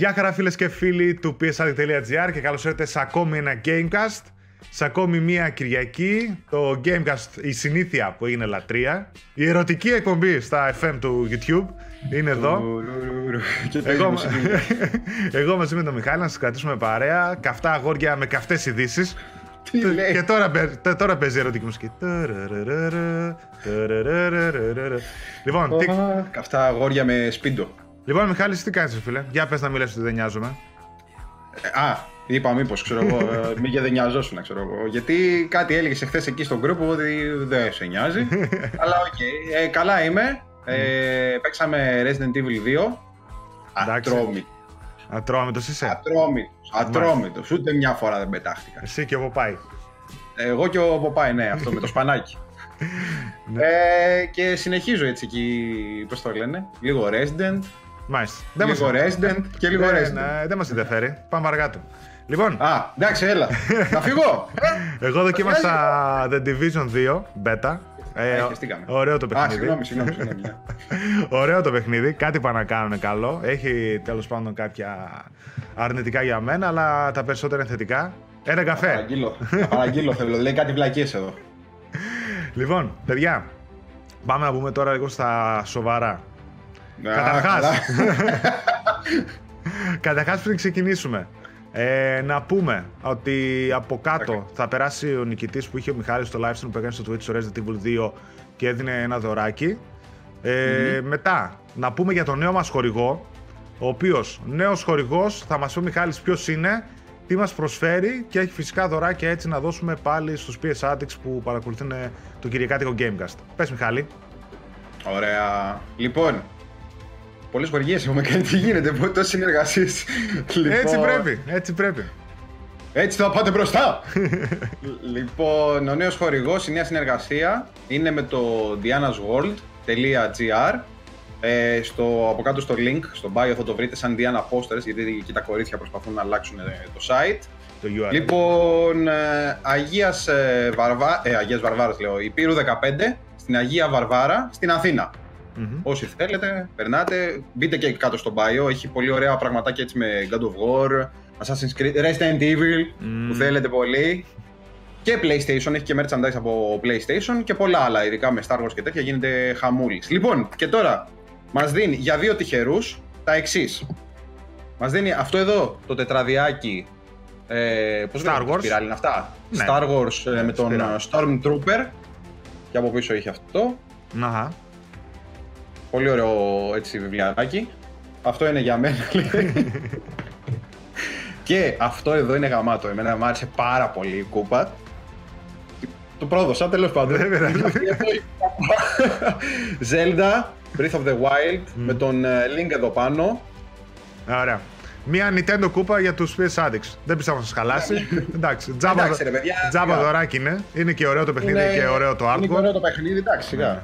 Γεια χαρά φίλες και φίλοι του psr.gr και καλώς ήρθατε σε ακόμη ένα Gamecast. Σε ακόμη μία Κυριακή, το Gamecast, η συνήθεια που έγινε λατρεία. Η ερωτική εκπομπή στα FM του YouTube είναι εδώ. Εγώ, εγώ μαζί με τον Μιχάλη να σας κρατήσουμε παρέα. Καυτά αγόρια με καυτές ειδήσεις. Και τώρα, παί- τώρα παίζει η ερωτική μουσική. Λοιπόν, τι, Καυτά αγόρια με Speedo. Λοιπόν, Μιχάλη, τι κάνεις ρε φίλε; Για πες να μιλάς ότι δεν νοιάζομαι. Ε, Α, είπα μήπως, ξέρω εγώ, ε, μη και δεν νοιαζόσουν, ξέρω εγώ. Γιατί κάτι έλεγες εχθές εκεί στον group ότι δεν σε νοιάζει. Αλλά οκ. Ε, καλά είμαι. Ε, παίξαμε Resident Evil 2. Εντάξει. Ατρόμητος. Ατρόμητος είσαι; Ατρόμητος. Ατρόμητος. Ούτε μια φορά δεν πετάχτηκα. Εσύ και ο Ποπάη. Εγώ και ο Ποπάη, ναι, αυτό με το σπανάκι. Ναι. ε, και συνεχίζω έτσι εκεί, πώς το λένε, λίγο Resident, Μάλιστα. Δεν μας, λίγο Resident και λίγο δεν, Resident. ε, δεν μας ενδιαφέρει. Πάμε αργά του. Λοιπόν, Α, εντάξει, έλα. Να φύγω. εγώ δοκίμασα The Division 2 beta. Ε, Ε, χεστήκαμε. ωραίο το Α, παιχνίδι. συγγνώμη, συγγνώμη. συγγνώμη. ναι. Ωραίο το παιχνίδι. Κάτι πάνε να κάνουν καλό. Έχει τέλος πάντων κάποια αρνητικά για μένα, αλλά τα περισσότερα είναι θετικά. Ένα καφέ. Παραγγείλω. Να Παραγγείλω θέλω. Λέει κάτι βλακίες εδώ. Λοιπόν, παιδιά, πάμε να πούμε τώρα λίγο στα σοβαρά. Α, Καταρχάς. καλά. Καταρχάς πριν ξεκινήσουμε, ε, να πούμε ότι από κάτω Οκ. θα περάσει ο νικητής που είχε ο Μιχάλης στο live stream που έκανε στο Twitch στο Resident Evil 2 και έδινε ένα δωράκι. Ε, Μετά, να πούμε για τον νέο μας χορηγό, ο οποίος νέος χορηγός θα μας πει ο Μιχάλης ποιος είναι, τι μας προσφέρει και έχει φυσικά δωράκια έτσι να δώσουμε πάλι στους PS Addicts που παρακολουθούν το Κυριακάτικο Gamecast. Πες Μιχάλη. Ωραία. Λοιπόν, πολλές χορηγίε έχουμε κάνει. Τι γίνεται, πού τόσες συνεργασίες. Έτσι πρέπει, έτσι πρέπει. Έτσι θα πάτε μπροστά. λοιπόν, ο νέος χορηγός, η νέα συνεργασία είναι με το dianasworld.gr ε, στο, από κάτω στο link, στο bio θα το βρείτε σαν Diana Posters, γιατί εκεί τα κορίτσια προσπαθούν να αλλάξουν ε, το site. Το URL. Λοιπόν, ε, Αγίας, ε, Βαρβά, ε, Αγίας Βαρβάρας λέω, Υπήρου 15, στην Αγία Βαρβάρα, στην Αθήνα. Μμμ. Όσοι θέλετε, περνάτε. Μπείτε και κάτω στο bio. Έχει πολύ ωραία πραγματάκια έτσι με God of War, Assassin's Creed, Resident Evil Μμμ. που θέλετε πολύ. Και PlayStation, έχει και merchandise από PlayStation και πολλά άλλα, ειδικά με Star Wars και τέτοια γίνεται χαμούλης. Λοιπόν, και τώρα μας δίνει για δύο τυχερούς τα εξής. Μας δίνει αυτό εδώ το τετραδιάκι. Ε, πώς Star λέγεται, Wars. σπιράλι είναι αυτά; Ναι. Star Wars ε, Ναι, με τον σπιράλι. ε, Stormtrooper. Και από πίσω έχει αυτό. Αχα. Πολύ ωραίο έτσι βιβλιαράκι. Αυτό είναι για μένα, λέει. και αυτό εδώ είναι γαμάτο. Εμένα μου άρεσε πάρα πολύ η κούπα. Το πρόδωσα, τέλος πάντων. Δεν πειράζει. Zelda, Breath of the Wild, με τον ε, Link εδώ πάνω. Ωραία. Μία Nintendo κούπα για τους PS Addicts. Δεν πιστεύω να σας χαλάσει. Εντάξει, τζάμπα, Εντάξει, ρε παιδιά, τζάμπα σιγά. δωράκι είναι. Είναι και ωραίο το παιχνίδι και ωραίο το Είναι και artwork. ωραίο το παιχνίδι, εντάξει, σιγά.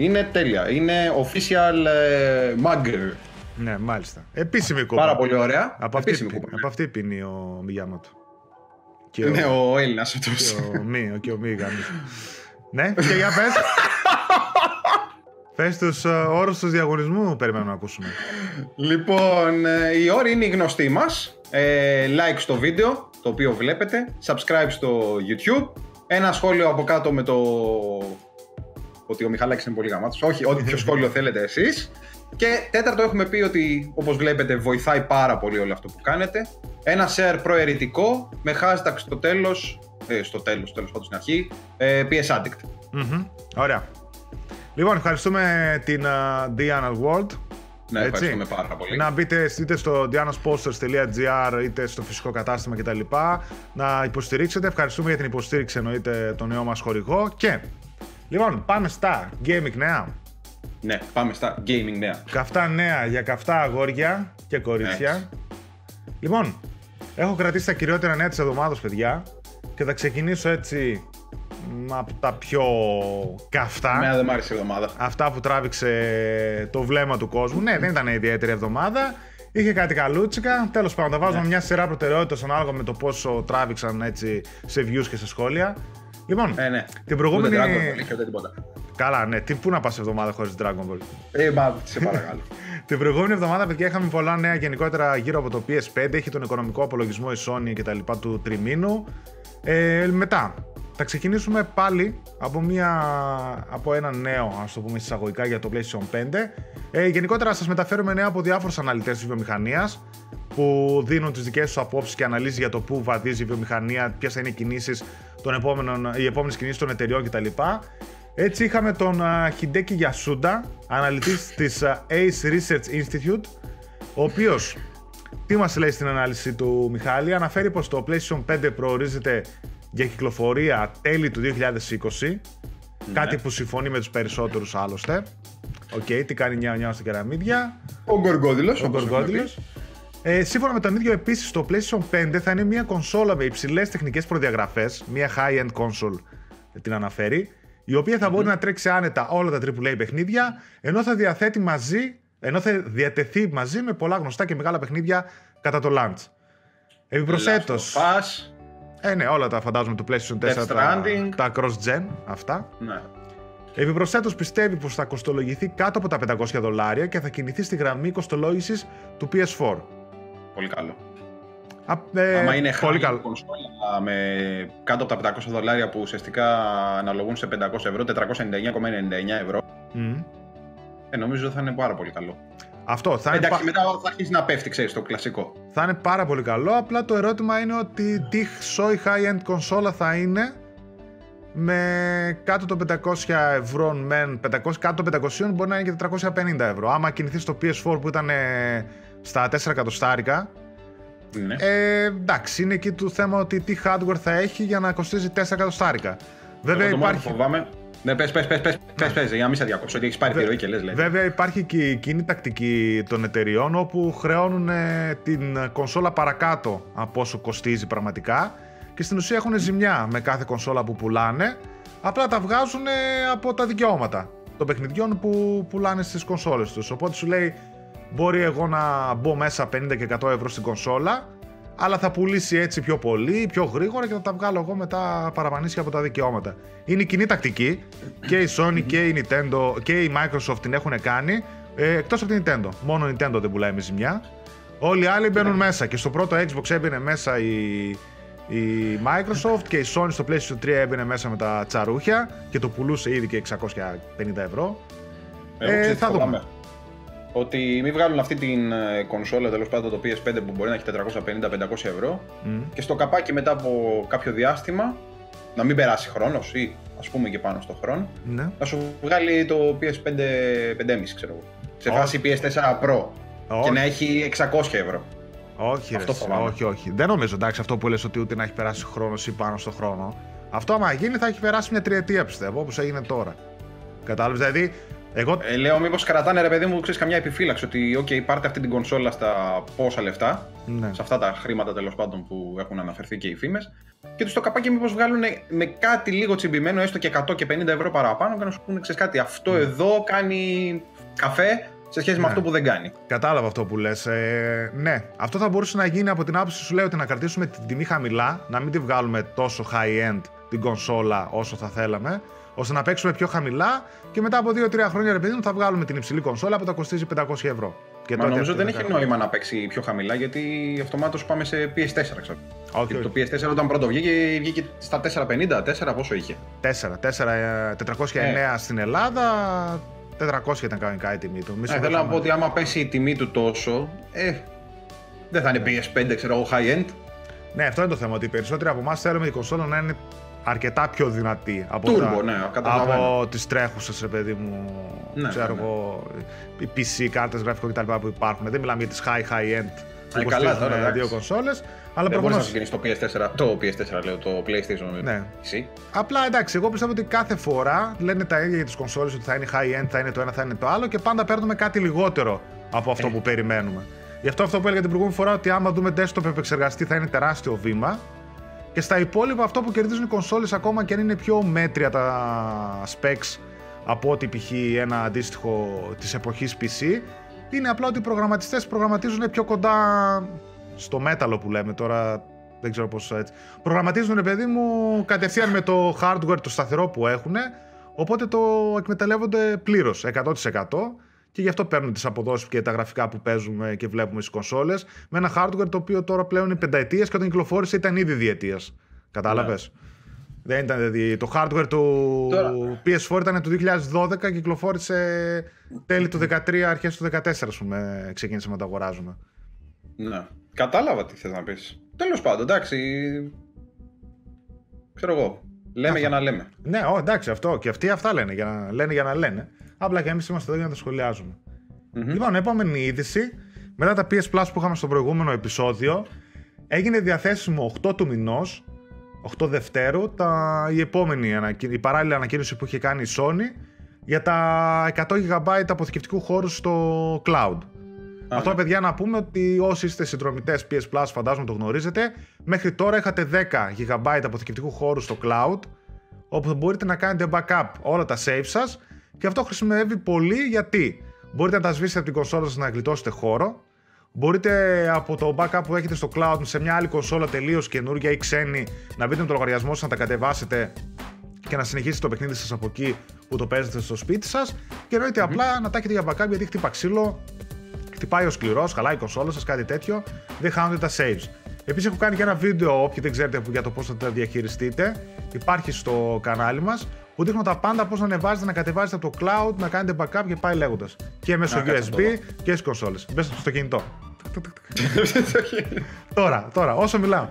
Είναι τέλεια. Είναι official ε, mugger. Ναι, μάλιστα. Επίσημη κούπα. Πάρα πολύ ωραία. Από αυτή, Επίσημη πι- κούπα. από αυτή πίνει ο Μιγιάμοτο. Και Ναι, ο, ο Έλληνας αυτός. και ο Μη, ο- και ο Μη γάμισε. ναι, και για πες. Πες τους uh, όρους του διαγωνισμού περιμένουμε να ακούσουμε. Λοιπόν, ε, οι όροι είναι οι γνωστοί μας. Ε, like στο βίντεο, το οποίο βλέπετε. Subscribe στο YouTube. Ένα σχόλιο από κάτω με το... Ότι ο Μιχαλάκης είναι πολύ γαμάτος. Όχι, ό,τι ποιο σχόλιο θέλετε εσείς. Και τέταρτο έχουμε πει ότι, όπως βλέπετε, βοηθάει πάρα πολύ όλο αυτό που κάνετε. Ένα share προαιρετικό με hashtag στο τέλος, ε, στο τέλος, τέλος πάντων στην αρχή, ε, PS Addict. Μμμ. Ωραία. Λοιπόν, ευχαριστούμε την uh, Diana World. Ναι, Έτσι. ευχαριστούμε πάρα πολύ. Να μπείτε είτε στο dianasposters.gr είτε στο φυσικό κατάστημα κτλ. Να υποστηρίξετε. Ευχαριστούμε για την υποστήριξη εννοείται το νέο μας χορηγό. Και λοιπόν, πάμε στα gaming νέα. Ναι, πάμε στα gaming νέα. Καυτά νέα για καυτά αγόρια και κορίτσια. Έτσι. Λοιπόν, έχω κρατήσει τα κυριότερα νέα της εβδομάδας, παιδιά. Και θα ξεκινήσω έτσι μ, από τα πιο καυτά. Εμένα δεν μ' άρεσε η εβδομάδα. Αυτά που τράβηξε το βλέμμα του κόσμου. Ναι, δεν ήταν ιδιαίτερη εβδομάδα. Είχε κάτι καλούτσικα. Τέλος πάντων, τα βάζουμε Ναι. μια σειρά προτεραιότητας ανάλογα με το πόσο τράβηξαν έτσι σε views και σε σχόλια. Λοιπόν, Ε, ναι. την προηγούμενη, Ούτε Dragon Ball είχε, ούτε τίποτα. Καλά, ναι. Τι, πού να πας εβδομάδα χωρίς Dragon Ball; Ε, μα, σε παρακαλώ. Την προηγούμενη εβδομάδα, παιδιά, είχαμε πολλά νέα γενικότερα γύρω από το PS5. Έχει τον οικονομικό απολογισμό η Sony και τα λοιπά του τριμήνου. Ε, μετά, θα ξεκινήσουμε πάλι από, μια, από ένα νέο, ας το πούμε εισαγωγικά, για το PlayStation 5. Ε, γενικότερα, σας μεταφέρουμε νέα από διάφορους αναλυτές της βιομηχανίας που δίνουν τις δικές τους απόψεις και αναλύσεις για το πού βαδίζει η βιομηχανία, ποιες θα είναι οι κινήσεις των επόμενων, οι επόμενες κινήσεις των εταιριών κτλ. Έτσι είχαμε τον Χιντέκη Γιασούντα, αναλυτής της Ace Research Institute, ο οποίος, τι μας λέει στην ανάλυση του Μιχάλη, αναφέρει πως το PlayStation 5 προορίζεται για κυκλοφορία τέλη του 2020, κάτι που συμφωνεί με τους περισσότερους άλλωστε. OK, okay, τι κάνει νιά νιά στα κεραμίδια. Ο Κορκόδειλος. Ο Κορκόδειλος. Ε, σύμφωνα με τον ίδιο επίσης, το PlayStation 5 θα είναι μια κονσόλα με υψηλές τεχνικές προδιαγραφές, μια high-end console την αναφέρει, η οποία θα μπορεί να τρέξει άνετα όλα τα AAA παιχνίδια, ενώ θα διαθέτει μαζί, ενώ θα διατεθεί μαζί με πολλά γνωστά και μεγάλα παιχνίδια κατά το launch. Επιπροσθέτως. Ε, ναι, όλα τα φαντάζομαι του PlayStation 4, τα, τα cross-gen, αυτά. Ναι. Επιπροσθέτως πιστεύει πως θα κοστολογηθεί κάτω από τα 500 δολάρια και θα κινηθεί στη γραμμή κοστολόγησης του PS4. Πολύ καλό. Α, ε, Άμα είναι πολύ καλό. κονσόλα με κάτω από τα 500 δολάρια που ουσιαστικά αναλογούν σε 500 ευρώ, 499,99 ευρώ, Mm. ε, νομίζω θα είναι πάρα πολύ καλό. Αυτό θα είναι, Εντάξει, πα- μετά θα αρχίσει να πέφτει, ξέρεις, το κλασικό. θα είναι πάρα πολύ καλό. Απλά το ερώτημα είναι ότι τι σόι high-end κονσόλα θα είναι με κάτω των 500 ευρώ μεν, 500, κάτω των 500 μπορεί να είναι και 450 ευρώ. Άμα κινηθείς στο PS4 που ήταν ε, στα 4 εκατοστάρικα, Ναι. ε, εντάξει, είναι εκεί το θέμα ότι τι hardware θα έχει για να κοστίζει 4 εκατοστάρικα. Βέβαια Εγώ το μόνο που υπάρχει, φοβάμαι... Ναι, πες, πες, πες, πες, πες, πες, για να μην σε διακόψω, ότι έχεις πάρει τη ροή και λες, λέει. Βέβαια υπάρχει και εκείνη η τακτική των εταιριών όπου χρεώνουν ε, την κονσόλα παρακάτω από όσο κοστίζει πραγματικά και στην ουσία έχουν ζημιά με κάθε κονσόλα που πουλάνε απλά τα βγάζουν ε, από τα δικαιώματα των παιχνιδιών που πουλάνε στις κονσόλες τους οπότε σου λέει μπορεί εγώ να μπω μέσα 50 και 100 ευρώ στην κονσόλα αλλά θα πουλήσει έτσι πιο πολύ, πιο γρήγορα και θα τα βγάλω εγώ μετά παραπανίσια από τα δικαιώματα. Είναι η κοινή τακτική και η Sony και η Nintendo και η Microsoft την έχουν κάνει ε, εκτός από την Nintendo. Μόνο η Nintendo δεν πουλάει με ζημιά. Όλοι οι άλλοι μπαίνουν μέσα και στο πρώτο Xbox έμπαινε μέσα η, η Microsoft και η Sony στο PlayStation 3 έμπαινε μέσα με τα τσαρούχια και το πουλούσε ήδη και 650 ευρώ. Εγώ Ε, ξέρεις τι θα δούμε. Φοβάμαι. Ότι μην βγάλουν αυτή την ε, κονσόλα τέλος πάντων το PS5 που μπορεί να έχει 450-500 ευρώ Μμ. και στο καπάκι μετά από κάποιο διάστημα να μην περάσει χρόνος ή ας πούμε και πάνω στο χρόνο Ναι. να σου βγάλει το PS5 5,5 ξέρω εγώ. Σε Όχι. φάση PS4 Pro και Όχι. να έχει 600 ευρώ. Όχι, Αυτό ρε, φοβάμαι. όχι, όχι. Δεν νομίζω εντάξει αυτό που λες ότι ούτε να έχει περάσει χρόνος ή πάνω στο χρόνο. Αυτό άμα γίνει θα έχει περάσει μια τριετία πιστεύω όπως έγινε τώρα. Κατάλαβες, δηλαδή εγώ Ε, λέω μήπως κρατάνε ρε παιδί μου ξέρεις, καμιά επιφύλαξη ότι OK, πάρτε αυτή την κονσόλα στα πόσα λεφτά, ναι. σε αυτά τα χρήματα τέλος πάντων που έχουν αναφερθεί και οι φήμες. Και τους το καπάκι μήπως βγάλουν με κάτι λίγο τσιμπημένο, έστω και 100 και 50 ευρώ παραπάνω και να σου πούνε, ξέρεις κάτι, αυτό εδώ κάνει καφέ σε σχέση με Ναι. αυτό που δεν κάνει. Κατάλαβα αυτό που λες. Ε, ναι, αυτό θα μπορούσε να γίνει από την άποψη σου λέει ότι να κρατήσουμε την τιμή χαμηλά, να μην τη βγάλουμε τόσο high-end την κονσόλα όσο θα θέλαμε, ώστε να παίξουμε πιο χαμηλά και μετά από 2-3 χρόνια ρε παιδί μου θα βγάλουμε την υψηλή κονσόλα που θα κοστίζει 500 ευρώ. Και Μα τότε νομίζω αυτή δεν θα έχει κάνουμε. νόημα να παίξει πιο χαμηλά γιατί αυτομάτως πάμε σε PS4, ξέρω. Όχι, Και το όχι. PS4 όταν πρώτο βγήκε, βγήκε στα 450, 4 πόσο είχε; 4, 4, ε, 409 στην Ελλάδα, 400 ήταν κανονικά η τιμή του. Μη Ε, θέλω να συμφωνούμε. πω ότι άμα πέσει η τιμή του τόσο, ε, δεν θα είναι PS5, ξέρω εγώ, high-end. Ναι, αυτό είναι το θέμα. Ότι οι περισσότεροι από εμάς θέλουμε η κονσόλα να είναι αρκετά πιο δυνατή από, Turbo, τα, ναι, καταλαβαίνω. από τις τρέχουσες, ρε παιδί μου, Ναι, ξέρω ναι, ναι. εγώ, οι PC, κάρτες γραφικών κτλ. που υπάρχουν. Δεν μιλάμε για τις high, high end που Ε, καλά, κοστίζουν τώρα, ε, εντάξει. δύο κονσόλες. Αλλά δεν μπορείς να προφανώς, συγκρίνεις το PS4, το PS4 λέω, το PlayStation Ναι. PC. απλά εντάξει, εγώ πιστεύω ότι κάθε φορά λένε τα ίδια για τις κονσόλες ότι θα είναι high end, θα είναι το ένα, θα είναι το άλλο και πάντα παίρνουμε κάτι λιγότερο από αυτό Ε. που περιμένουμε. Γι' αυτό αυτό που έλεγα την προηγούμενη φορά ότι άμα δούμε desktop επεξεργαστή θα είναι τεράστιο βήμα. Και στα υπόλοιπα αυτό που κερδίζουν οι κονσόλες ακόμα και αν είναι πιο μέτρια τα specs από ότι π.χ. ένα αντίστοιχο της εποχής PC είναι απλά ότι οι προγραμματιστές προγραμματίζουν πιο κοντά στο μέταλλο που λέμε τώρα δεν ξέρω πώς έτσι. Προγραμματίζουν παιδί μου κατευθείαν με το hardware το σταθερό που έχουν Οπότε το εκμεταλλεύονται πλήρως, 100%. Και γι' αυτό παίρνουν τις αποδόσεις και τα γραφικά που παίζουμε και βλέπουμε στις κονσόλες. Με ένα hardware το οποίο τώρα πλέον είναι πενταετίας και όταν κυκλοφόρησε ήταν ήδη διετίας. Κατάλαβες; Ναι. Δεν ήταν, δηλαδή, το hardware του τώρα. PS4 ήταν το 2012 και κυκλοφόρησε τέλη του 2013, αρχές του 2014, ας πούμε, ξεκίνησε να το αγοράζουμε. Ναι. Κατάλαβα τι θες να πεις. Τέλος πάντων, εντάξει. Ξέρω εγώ. Λέμε για να λέμε. Ναι, ό, εντάξει, αυτό. Και αυτοί αυτά λένε για να λένε. Για να λένε. Απλά και εμείς είμαστε εδώ για να τα σχολιάζουμε. Mm-hmm. Λοιπόν, επόμενη είδηση. Μετά τα PS Plus που είχαμε στο προηγούμενο επεισόδιο, έγινε διαθέσιμο 8 του μηνός, 8 Δευτέρου, τα, η επόμενη η παράλληλη ανακοίνωση που είχε κάνει η Sony για τα 100 GB αποθηκευτικού χώρου στο cloud. Αυτό, ναι. παιδιά, να πούμε ότι όσοι είστε συνδρομητές PS Plus, φαντάζομαι το γνωρίζετε, μέχρι τώρα είχατε 10 GB αποθηκευτικού χώρου στο cloud, όπου μπορείτε να κάνετε backup όλα τα save σας και αυτό χρησιμεύει πολύ γιατί μπορείτε να τα σβήσετε από την κονσόλα σας να γλιτώσετε χώρο. Μπορείτε από το backup που έχετε στο cloud σε μια άλλη κονσόλα τελείως καινούργια ή ξένη να μπείτε με το λογαριασμό σας να τα κατεβάσετε και να συνεχίσετε το παιχνίδι σας από εκεί που το παίζετε στο σπίτι σας. Και εννοείται απλά να τα έχετε για backup γιατί χτύπα ξύλο χτυπάει ο σκληρός, χαλάει η κονσόλα σας, κάτι τέτοιο, δεν χάνονται τα saves. Επίσης, έχω κάνει και ένα βίντεο, όποιοι δεν ξέρετε για το πώς θα τα διαχειριστείτε. Υπάρχει στο κανάλι μας, που δείχνω τα πάντα πώς να ανεβάζετε, να κατεβάζετε από το cloud, να κάνετε backup και πάει λέγοντας. Και μέσω USB και στις κονσόλες. Μπες στο κινητό. τώρα, τώρα, όσο μιλάω.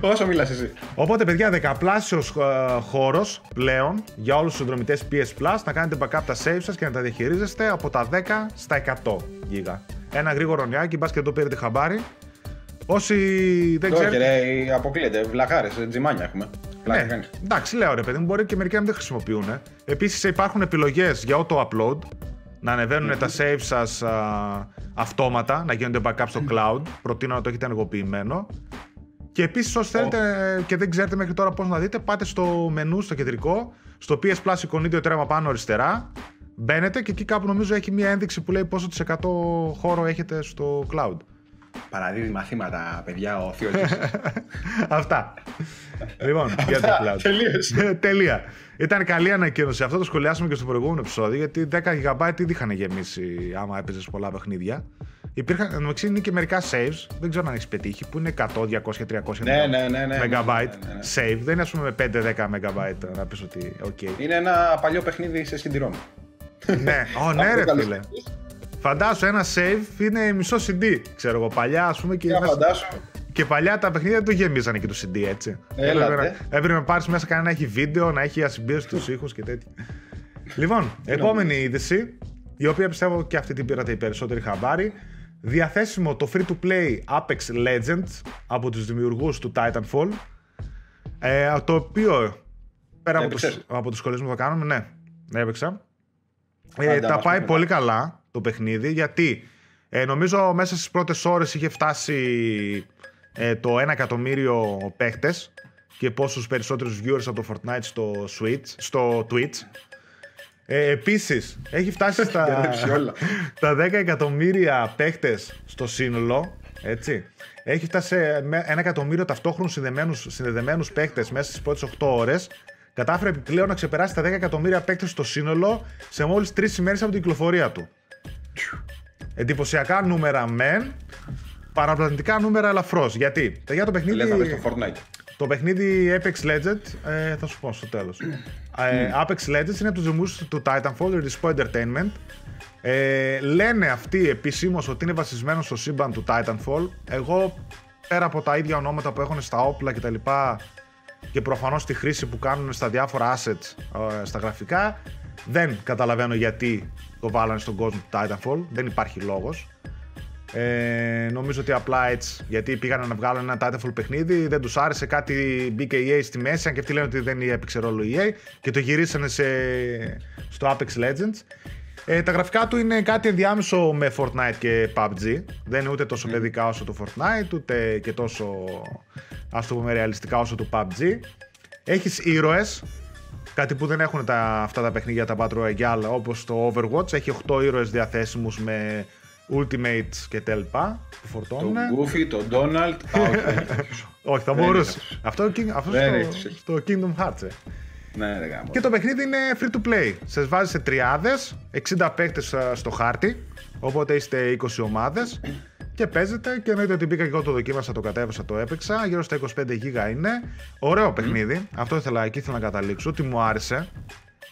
όσο μιλάς εσύ. Οπότε, παιδιά, δεκαπλάσιος ε, χώρος πλέον για όλους τους συνδρομητές PS Plus να κάνετε backup τα save σας και να τα διαχειρίζεστε από τα 10 στα 100 γίγα. Ένα γρήγορο νιάκι, μπας και το πήρετε χαμπάρι. Όσοι δεν ξέρουν. Όχι, αποκλείεται. Βλαχάρες, τζιμάνια έχουμε. Ναι, εντάξει, λέω ρε παιδί μου, μπορεί και μερικοί να μην τα χρησιμοποιούν. Επίσης υπάρχουν επιλογές για auto-upload να ανεβαινουν τα save σας αυτόματα, να γίνονται backup στο cloud. Προτείνω να το έχετε ενεργοποιημένο. Και επίσης όσοι θέλετε και δεν ξέρετε μέχρι τώρα πώς να δείτε, πάτε στο μενού, στο κεντρικό, στο PS Plus εικονίδιο τρέμα πάνω αριστερά, μπαίνετε και εκεί κάπου νομίζω έχει μια ένδειξη που λέει πόσο της 100 χώρο έχετε στο cloud. Παραδίδει μαθήματα, παιδιά, ο θείος Αυτά. λοιπόν, για το cloud. Τελεία. Ήταν καλή ανακοίνωση. Αυτό το σχολιάσαμε και στο προηγούμενο επεισόδιο, γιατί 10 GB ήδη είχαν γεμίσει άμα έπαιζες πολλά παιχνίδια. Υπήρχαν, νομίζω είναι και μερικά saves, δεν ξέρω αν έχεις πετύχει, που είναι 100, 200, 300 ναι, ναι, ναι, ναι, MB save. Δεν είναι ας πούμε 5-10 MB να πεις ότι. Okay. Είναι ένα παλιό παιχνίδι σε CD-ROM. ναι, oh, ναι, ρε φίλε. Φαντάσου ένα save είναι μισό CD. Ξέρω εγώ παλιά, ας πούμε. Και, yeah, φαντάσου. και παλιά τα παιχνίδια δεν το γεμίζανε και το CD έτσι. Έλα, έπρεπε, έπρεπε να πάρεις μέσα κανένα να έχει βίντεο, να έχει ασυμπίωση του ήχους και τέτοια. λοιπόν, επόμενη είδηση, η οποία πιστεύω και αυτή την πήρατε οι περισσότεροι χαμπάρι. Διαθέσιμο το free to play Apex Legends από τους δημιουργούς του Titanfall. Ε, το οποίο πέρα από τους, από τους σχολισμούς που θα κάνουμε, ναι, έπαιξα. Ε, τα πάει πολύ καλά το παιχνίδι γιατί ε, νομίζω μέσα στις πρώτες ώρες είχε φτάσει ε, το 1 εκατομμύριο παίχτες και πόσους περισσότερους viewers από το Fortnite στο, Switch, στο Twitch. Ε, επίσης, έχει φτάσει στα, τα 10 εκατομμύρια παίχτες στο σύνολο, έτσι. Έχει φτάσει σε ένα εκατομμύριο ταυτόχρονους συνδεδεμένους, συνδεδεμένους παίχτες μέσα στις πρώτες 8 ώρες. Κατάφερε επιπλέον να ξεπεράσει τα 10 εκατομμύρια παίχτες στο σύνολο σε μόλις 3 ημέρες από την κυκλοφορία του. Εντυπωσιακά νούμερα μεν, παραπλανητικά νούμερα ελαφρώς. Γιατί; Για το παιχνίδι. το Fortnite. Το παιχνίδι Apex Legends, ε, θα σου πω στο τέλος. ε, Apex Legends είναι από τους δημιουργού του Titanfall, Respawn Entertainment. Ε, λένε αυτοί επισήμω ότι είναι βασισμένος στο σύμπαν του Titanfall. Εγώ πέρα από τα ίδια ονόματα που έχουν στα όπλα κτλ. Και, και προφανώς τη χρήση που κάνουν στα διάφορα assets ε, στα γραφικά, δεν καταλαβαίνω γιατί το βάλανε στον κόσμο του Titanfall. Δεν υπάρχει λόγος. Ε, νομίζω ότι απλά έτσι, γιατί πήγαν να βγάλουν ένα Titanfall παιχνίδι, δεν τους άρεσε, κάτι μπήκε η EA στη μέση, αν και αυτοί λένε ότι δεν έπαιξε ρόλο η EA και το γυρίσανε σε, στο Apex Legends. Ε, τα γραφικά του είναι κάτι ενδιάμεσο με Fortnite και PUBG. Δεν είναι ούτε τόσο mm. παιδικά όσο το Fortnite, ούτε και τόσο ας το πούμε ρεαλιστικά όσο το PUBG. Έχεις ήρωες, Κάτι που δεν έχουν τα, αυτά τα παιχνίδια τα Battle Royale όπως το Overwatch. Έχει 8 ήρωες διαθέσιμους με Ultimates και τέλπα που φορτώνουν. Το Goofy, το Donald. Όχι, θα μπορούσε. Αυτός, αυτό στο, στο Kingdom Hearts. Ε. Ναι, ρε γάμο. Και το παιχνίδι είναι free to play. Σα βάζει σε τριάδες, 60 παίκτες στο χάρτη. Οπότε είστε 20 ομάδες και παίζετε. Και εννοείται ότι μπήκα και εγώ το δοκίμασα, το κατέβασα, το έπαιξα. Γύρω στα 25 GB είναι. Ωραίο παιχνίδι. Αυτό ήθελα, εκεί ήθελα να καταλήξω. Ότι μου άρεσε.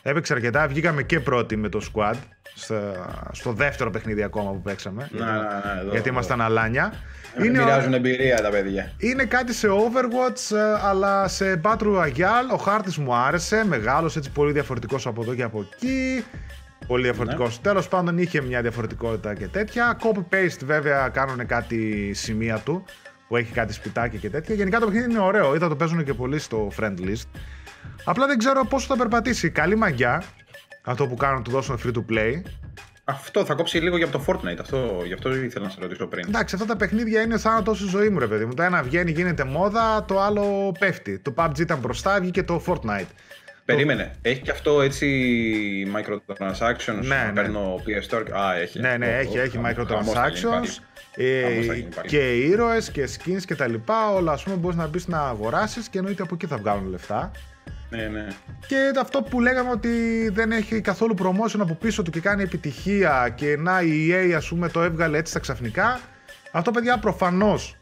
Έπαιξε αρκετά. Βγήκαμε και πρώτοι με το squad. Στο δεύτερο παιχνίδι ακόμα που παίξαμε. Να, γιατί, να, εδώ, γιατί ήμασταν αλάνια. Είναι, μοιράζουν εμπειρία τα παιδιά. Είναι κάτι σε Overwatch, ε, αλλά σε Battle Royale. Ο χάρτης μου άρεσε. Μεγάλο, έτσι πολύ διαφορετικός από εδώ και από εκεί. Πολύ διαφορετικός. Ναι. Τέλος πάντων είχε μια διαφορετικότητα και τέτοια. Copy-paste βέβαια κάνουν κάτι σημεία του που έχει κάτι σπιτάκι και τέτοια. Γενικά το παιχνίδι είναι ωραίο. Είδα το παίζουν και πολύ στο friend list. Απλά δεν ξέρω πόσο θα περπατήσει. Καλή μαγιά αυτό που κάνουν, του δώσουν free to play. Αυτό θα κόψει λίγο για το Fortnite. Αυτό, γι' αυτό ήθελα να σε ρωτήσω πριν. Εντάξει, αυτά τα παιχνίδια είναι σαν τόσο ζωή μου, ρε παιδί μου. Το ένα βγαίνει, γίνεται μόδα, το άλλο πέφτει. Το PUBG ήταν μπροστά, βγήκε το Fortnite. Περίμενε. Έχει και αυτό έτσι microtransactions. Ναι, ναι. Παίρνω PS Store. Α, έχει. Ναι, ναι, έχει, έχει microtransactions. Ε, και ήρωες και skins και τα λοιπά. Όλα ας πούμε μπορείς να μπεις να αγοράσεις και εννοείται από εκεί θα βγάλουν λεφτά. Ναι, ναι. Και αυτό που λέγαμε ότι δεν έχει καθόλου promotion από πίσω του και κάνει επιτυχία και να η EA ας πούμε το έβγαλε έτσι στα ξαφνικά. Αυτό παιδιά προφανώς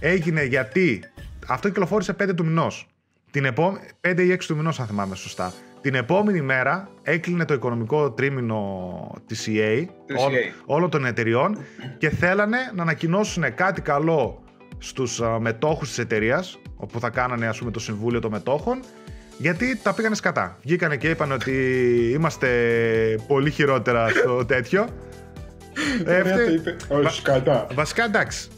έγινε γιατί αυτό κυκλοφόρησε 5 του μηνός. Την επόμενη, 5 ή 6 του μηνός αν θυμάμαι σωστά. Την επόμενη μέρα έκλεινε το οικονομικό τρίμηνο της EA, όλ, όλων των εταιριών και θέλανε να ανακοινώσουν κάτι καλό στους μετόχους της εταιρείας όπου θα κάνανε ας πούμε το συμβούλιο των μετόχων γιατί τα πήγανε σκατά. Βγήκανε και είπαν ότι είμαστε πολύ χειρότερα στο τέτοιο. Ε, είπε, όχι σκατά. Βασικά εντάξει.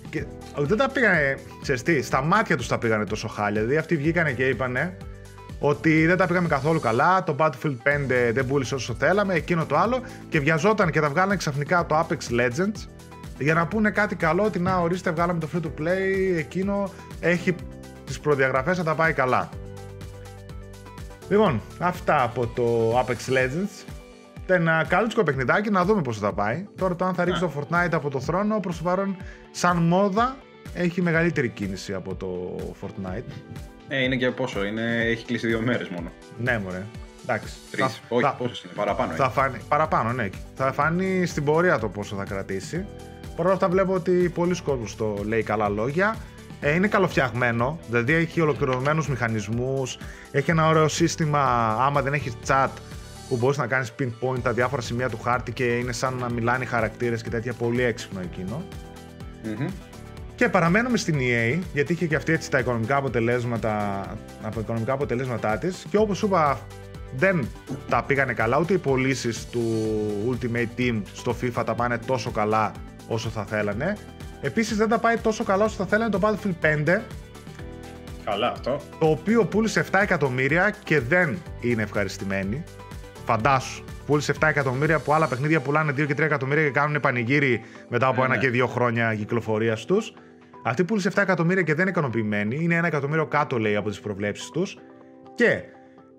Δεν τα πήγανε, ξέρεις τι, στα μάτια τους τα πήγανε τόσο χάλια. Δηλαδή αυτοί βγήκανε και είπανε ότι δεν τα πήγαμε καθόλου καλά, το Battlefield 5 δεν πούλησε όσο θέλαμε, εκείνο το άλλο και βιαζόταν και τα βγάλανε ξαφνικά το Apex Legends για να πούνε κάτι καλό ότι να ορίστε βγάλαμε το free to play, εκείνο έχει τις προδιαγραφές να τα πάει καλά. Λοιπόν, αυτά από το Apex Legends. Ήταν ένα καλούτσικο παιχνιδάκι, να δούμε πώς θα πάει. Τώρα το αν θα ρίξει το Fortnite από το θρόνο, προς το παρόν, σαν μόδα, έχει μεγαλύτερη κίνηση από το Fortnite. Ε, είναι και πόσο, είναι, έχει κλείσει δύο μέρες μόνο. Ναι, μωρέ. Εντάξει. Τρεις. Όχι, θα, πόσο είναι, παραπάνω. Θα φανεί, παραπάνω, ναι. Θα φανεί στην πορεία το πόσο θα κρατήσει. Παρ' όλα αυτά βλέπω ότι πολλοί κόσμοι το λέει καλά λόγια. Ε, είναι καλοφτιαγμένο, δηλαδή έχει ολοκληρωμένους μηχανισμούς, έχει ένα ωραίο σύστημα, άμα δεν έχεις chat, που μπορείς να κάνεις pinpoint τα διάφορα σημεία του χάρτη και είναι σαν να μιλάνε οι χαρακτήρες και τέτοια, πολύ έξυπνο εκείνο. Mm-hmm. Και παραμένουμε στην EA, γιατί είχε και αυτή έτσι τα οικονομικά αποτελέσματα, από οικονομικά αποτελέσματά της και όπως σου είπα δεν τα πήγανε καλά, ούτε οι πωλήσεις του Ultimate Team στο FIFA τα πάνε τόσο καλά όσο θα θέλανε. Επίσης δεν τα πάει τόσο καλά όσο θα θέλανε το Battlefield 5. Καλά αυτό. Το οποίο πούλησε 7 εκατομμύρια και δεν είναι ευχαριστημένοι. Φαντάσου. Πούλησε 7 εκατομμύρια που άλλα παιχνίδια πουλάνε 2 και 3 εκατομμύρια και κάνουν πανηγύρι μετά από ε, ένα ναι. και δύο χρόνια κυκλοφορίας τους. Αυτή πούλησε 7 εκατομμύρια και δεν είναι ικανοποιημένη. Είναι ένα εκατομμύριο κάτω, λέει, από τις προβλέψεις τους. Και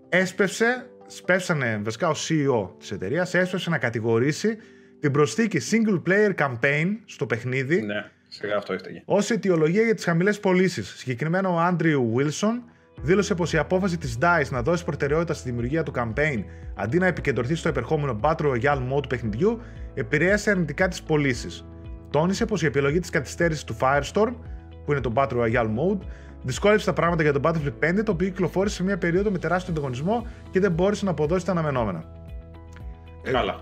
έσπευσε, σπεύσανε βασικά ο CEO της εταιρείας, έσπευσε να κατηγορήσει την προσθήκη single player campaign στο παιχνίδι. Ναι, σιγά αυτό έφταγε. Ω αιτιολογία για τις χαμηλές πωλήσεις. Συγκεκριμένα ο Άντριου Wilson δήλωσε πως η απόφαση της DICE να δώσει προτεραιότητα στη δημιουργία του campaign αντί να επικεντρωθεί στο επερχόμενο Battle Royale mode του παιχνιδιού επηρέασε αρνητικά τις πωλήσεις. Τόνισε πως η επιλογή της καθυστέρησης του Firestorm, που είναι το Battle Royale mode, δυσκόλεψε τα πράγματα για τον Battlefield 5, το οποίο κυκλοφόρησε σε μια περίοδο με τεράστιο ανταγωνισμό και δεν μπόρεσε να αποδώσει τα αναμενόμενα. Καλά.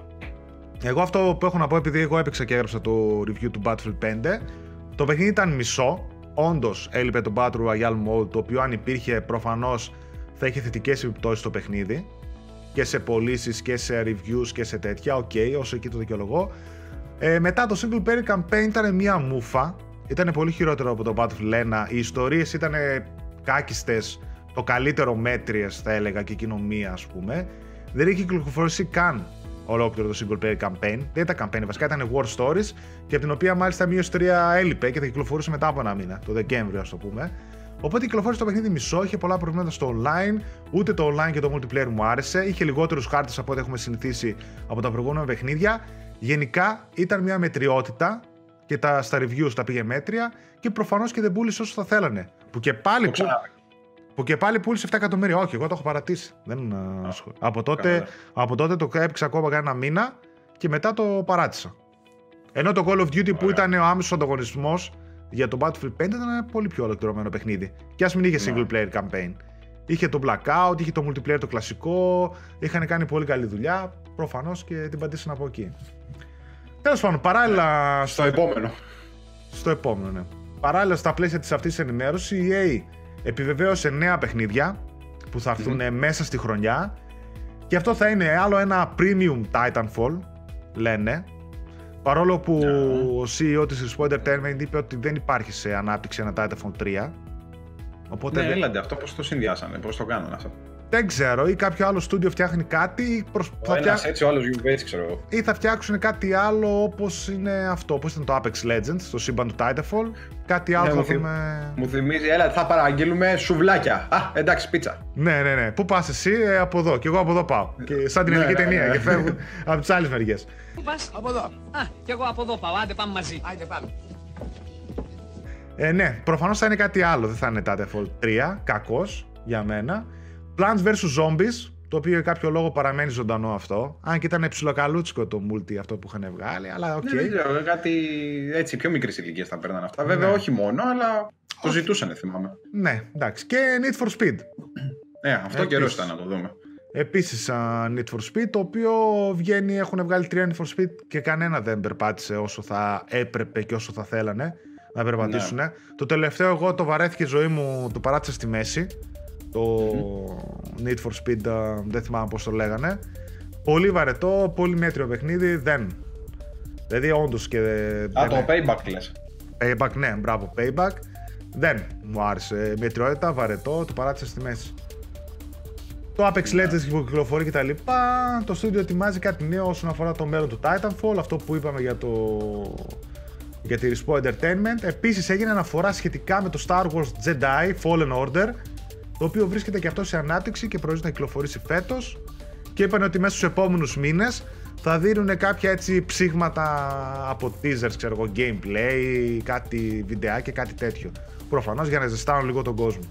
Εγώ αυτό που έχω να πω, επειδή εγώ έπαιξα και έγραψα το review του Battlefield 5, το παιχνίδι ήταν μισό. Όντως έλειπε το Battle Royale Mode, το οποίο αν υπήρχε προφανώς θα είχε θετικές επιπτώσεις στο παιχνίδι και σε πωλήσεις και σε reviews και σε τέτοια. OK, okay, όσο εκεί το δικαιολογώ. Ε, μετά το single player campaign ήταν μια μούφα. Ήταν πολύ χειρότερο από το Battlefield 1. Οι ιστορίες ήταν κάκιστες, το καλύτερο μέτριες θα έλεγα και κοινωνία ας πούμε. Δεν είχε κυκλοφορήσει καν ολόκληρο το single player campaign. Δεν ήταν campaign, βασικά ήταν war stories και από την οποία μάλιστα μία 3 έλειπε και θα κυκλοφορούσε μετά από ένα μήνα, το Δεκέμβριο ας το πούμε. Οπότε κυκλοφόρησε το παιχνίδι μισό, είχε πολλά προβλήματα στο online, ούτε το online και το multiplayer μου άρεσε, είχε λιγότερους χάρτες από ό,τι έχουμε συνηθίσει από τα προηγούμενα παιχνίδια. Γενικά ήταν μια μετριότητα και τα, στα reviews τα πήγε μέτρια και προφανώς και δεν πούλησε όσο θα θέλανε. Που και πάλι. Που, Που και πάλι πούλησε 7 εκατομμύρια. Όχι, εγώ το έχω παρατήσει. Δεν, από, τότε, από τότε το έπαιξα ακόμα ένα μήνα και μετά το παράτησα. Ενώ το Call of Duty που ήταν ο άμεσος ανταγωνισμός για το Battlefield 5 ήταν ένα πολύ πιο ολοκληρωμένο παιχνίδι. Και ας μην είχε ναι. single player campaign. Είχε το Blackout, είχε το multiplayer το κλασικό, είχαν κάνει πολύ καλή δουλειά. Προφανώς και την πατήσαν από εκεί. Τέλος πάντων, παράλληλα. Ναι, στο επόμενο. Στο επόμενο, ναι. Παράλληλα, στα πλαίσια της αυτής ενημέρωσης, η EA επιβεβαίωσε νέα παιχνίδια που θα ερθουν μέσα στη χρονιά. Και αυτό θα είναι άλλο ένα premium Titanfall, λένε. Παρόλο που ο CEO της Respawn Entertainment είπε ότι δεν υπάρχει σε ανάπτυξη ένα Titanfall 3. Οπότε ναι, έλαντε, αυτό πώς το συνδυάσανε, πώς το κάνανε αυτό; Δεν ξέρω, ή κάποιο άλλο στούντιο φτιάχνει κάτι. Ή προς... ο ένας έτσι, ο άλλος έτσι, ξέρω εγώ. Ή θα φτιάξουν κάτι άλλο όπως είναι αυτό, όπως ήταν το Apex Legends, το σύμπαν του Titanfall. Κάτι άλλο ναι, θα δούμε. Μου θυμίζει, έλα, θα παραγγείλουμε σουβλάκια. Α, εντάξει, πίτσα. Ναι, ναι, ναι. Πού πας εσύ, ε, από εδώ. Και εγώ από εδώ πάω. Και σαν την ναι, ελληνική ναι, ταινία. Ναι. Και φεύγουν από τις άλλες μεριές. Πού πας, από εδώ. Α, και εγώ από εδώ πάω. Άντε, πάμε μαζί. Άντε, πάμε. Ε, ναι, προφανώς θα είναι κάτι άλλο. Δεν θα είναι Titanfall 3. Κακός για μένα. Plants vs. Zombies, το οποίο για κάποιο λόγο παραμένει ζωντανό αυτό. Αν και ήταν ψιλοκαλούτσικο το multi αυτό που είχαν βγάλει, αλλά OK. Okay. Ναι, δεν ξέρω, κάτι έτσι πιο μικρή ηλικία θα παίρναν αυτά. Βέβαια, ναι. όχι μόνο, αλλά το ζητούσαν, θυμάμαι. Ναι, εντάξει. Και Need for Speed. Ναι, αυτό καιρός ήταν να το δούμε. Επίσης, uh, Need for Speed, το οποίο βγαίνει, έχουν βγάλει τρία Need for Speed και κανένα δεν περπάτησε όσο θα έπρεπε και όσο θα θέλανε να περπατήσουν. Ναι. Το τελευταίο, εγώ το βαρέθηκε η ζωή μου, το παράτησα στη μέση το Need for Speed, δεν θυμάμαι πώς το λέγανε. Πολύ βαρετό, πολύ μέτριο παιχνίδι, δεν. Δηλαδή όντως και... Α, το Payback λες. Payback, ναι, μπράβο, Payback. Δεν μου άρεσε. Μετριότητα, βαρετό, το παράτησα στη μέση. Το Apex ναι. Legends που κυκλοφορεί και τα λοιπά. Το studio ετοιμάζει κάτι νέο όσον αφορά το μέλλον του Titanfall, αυτό που είπαμε για το για τη Respawn Entertainment. Επίσης έγινε αναφορά σχετικά με το Star Wars Jedi Fallen Order το οποίο βρίσκεται και αυτό σε ανάπτυξη και προορίζεται να κυκλοφορήσει φέτος. Και είπαν ότι μέσα στους επόμενους μήνες θα δίνουν κάποια έτσι ψήγματα από teasers, ξέρω εγώ, gameplay, κάτι βιντεάκια, κάτι τέτοιο. Προφανώς για να ζεστάνουν λίγο τον κόσμο.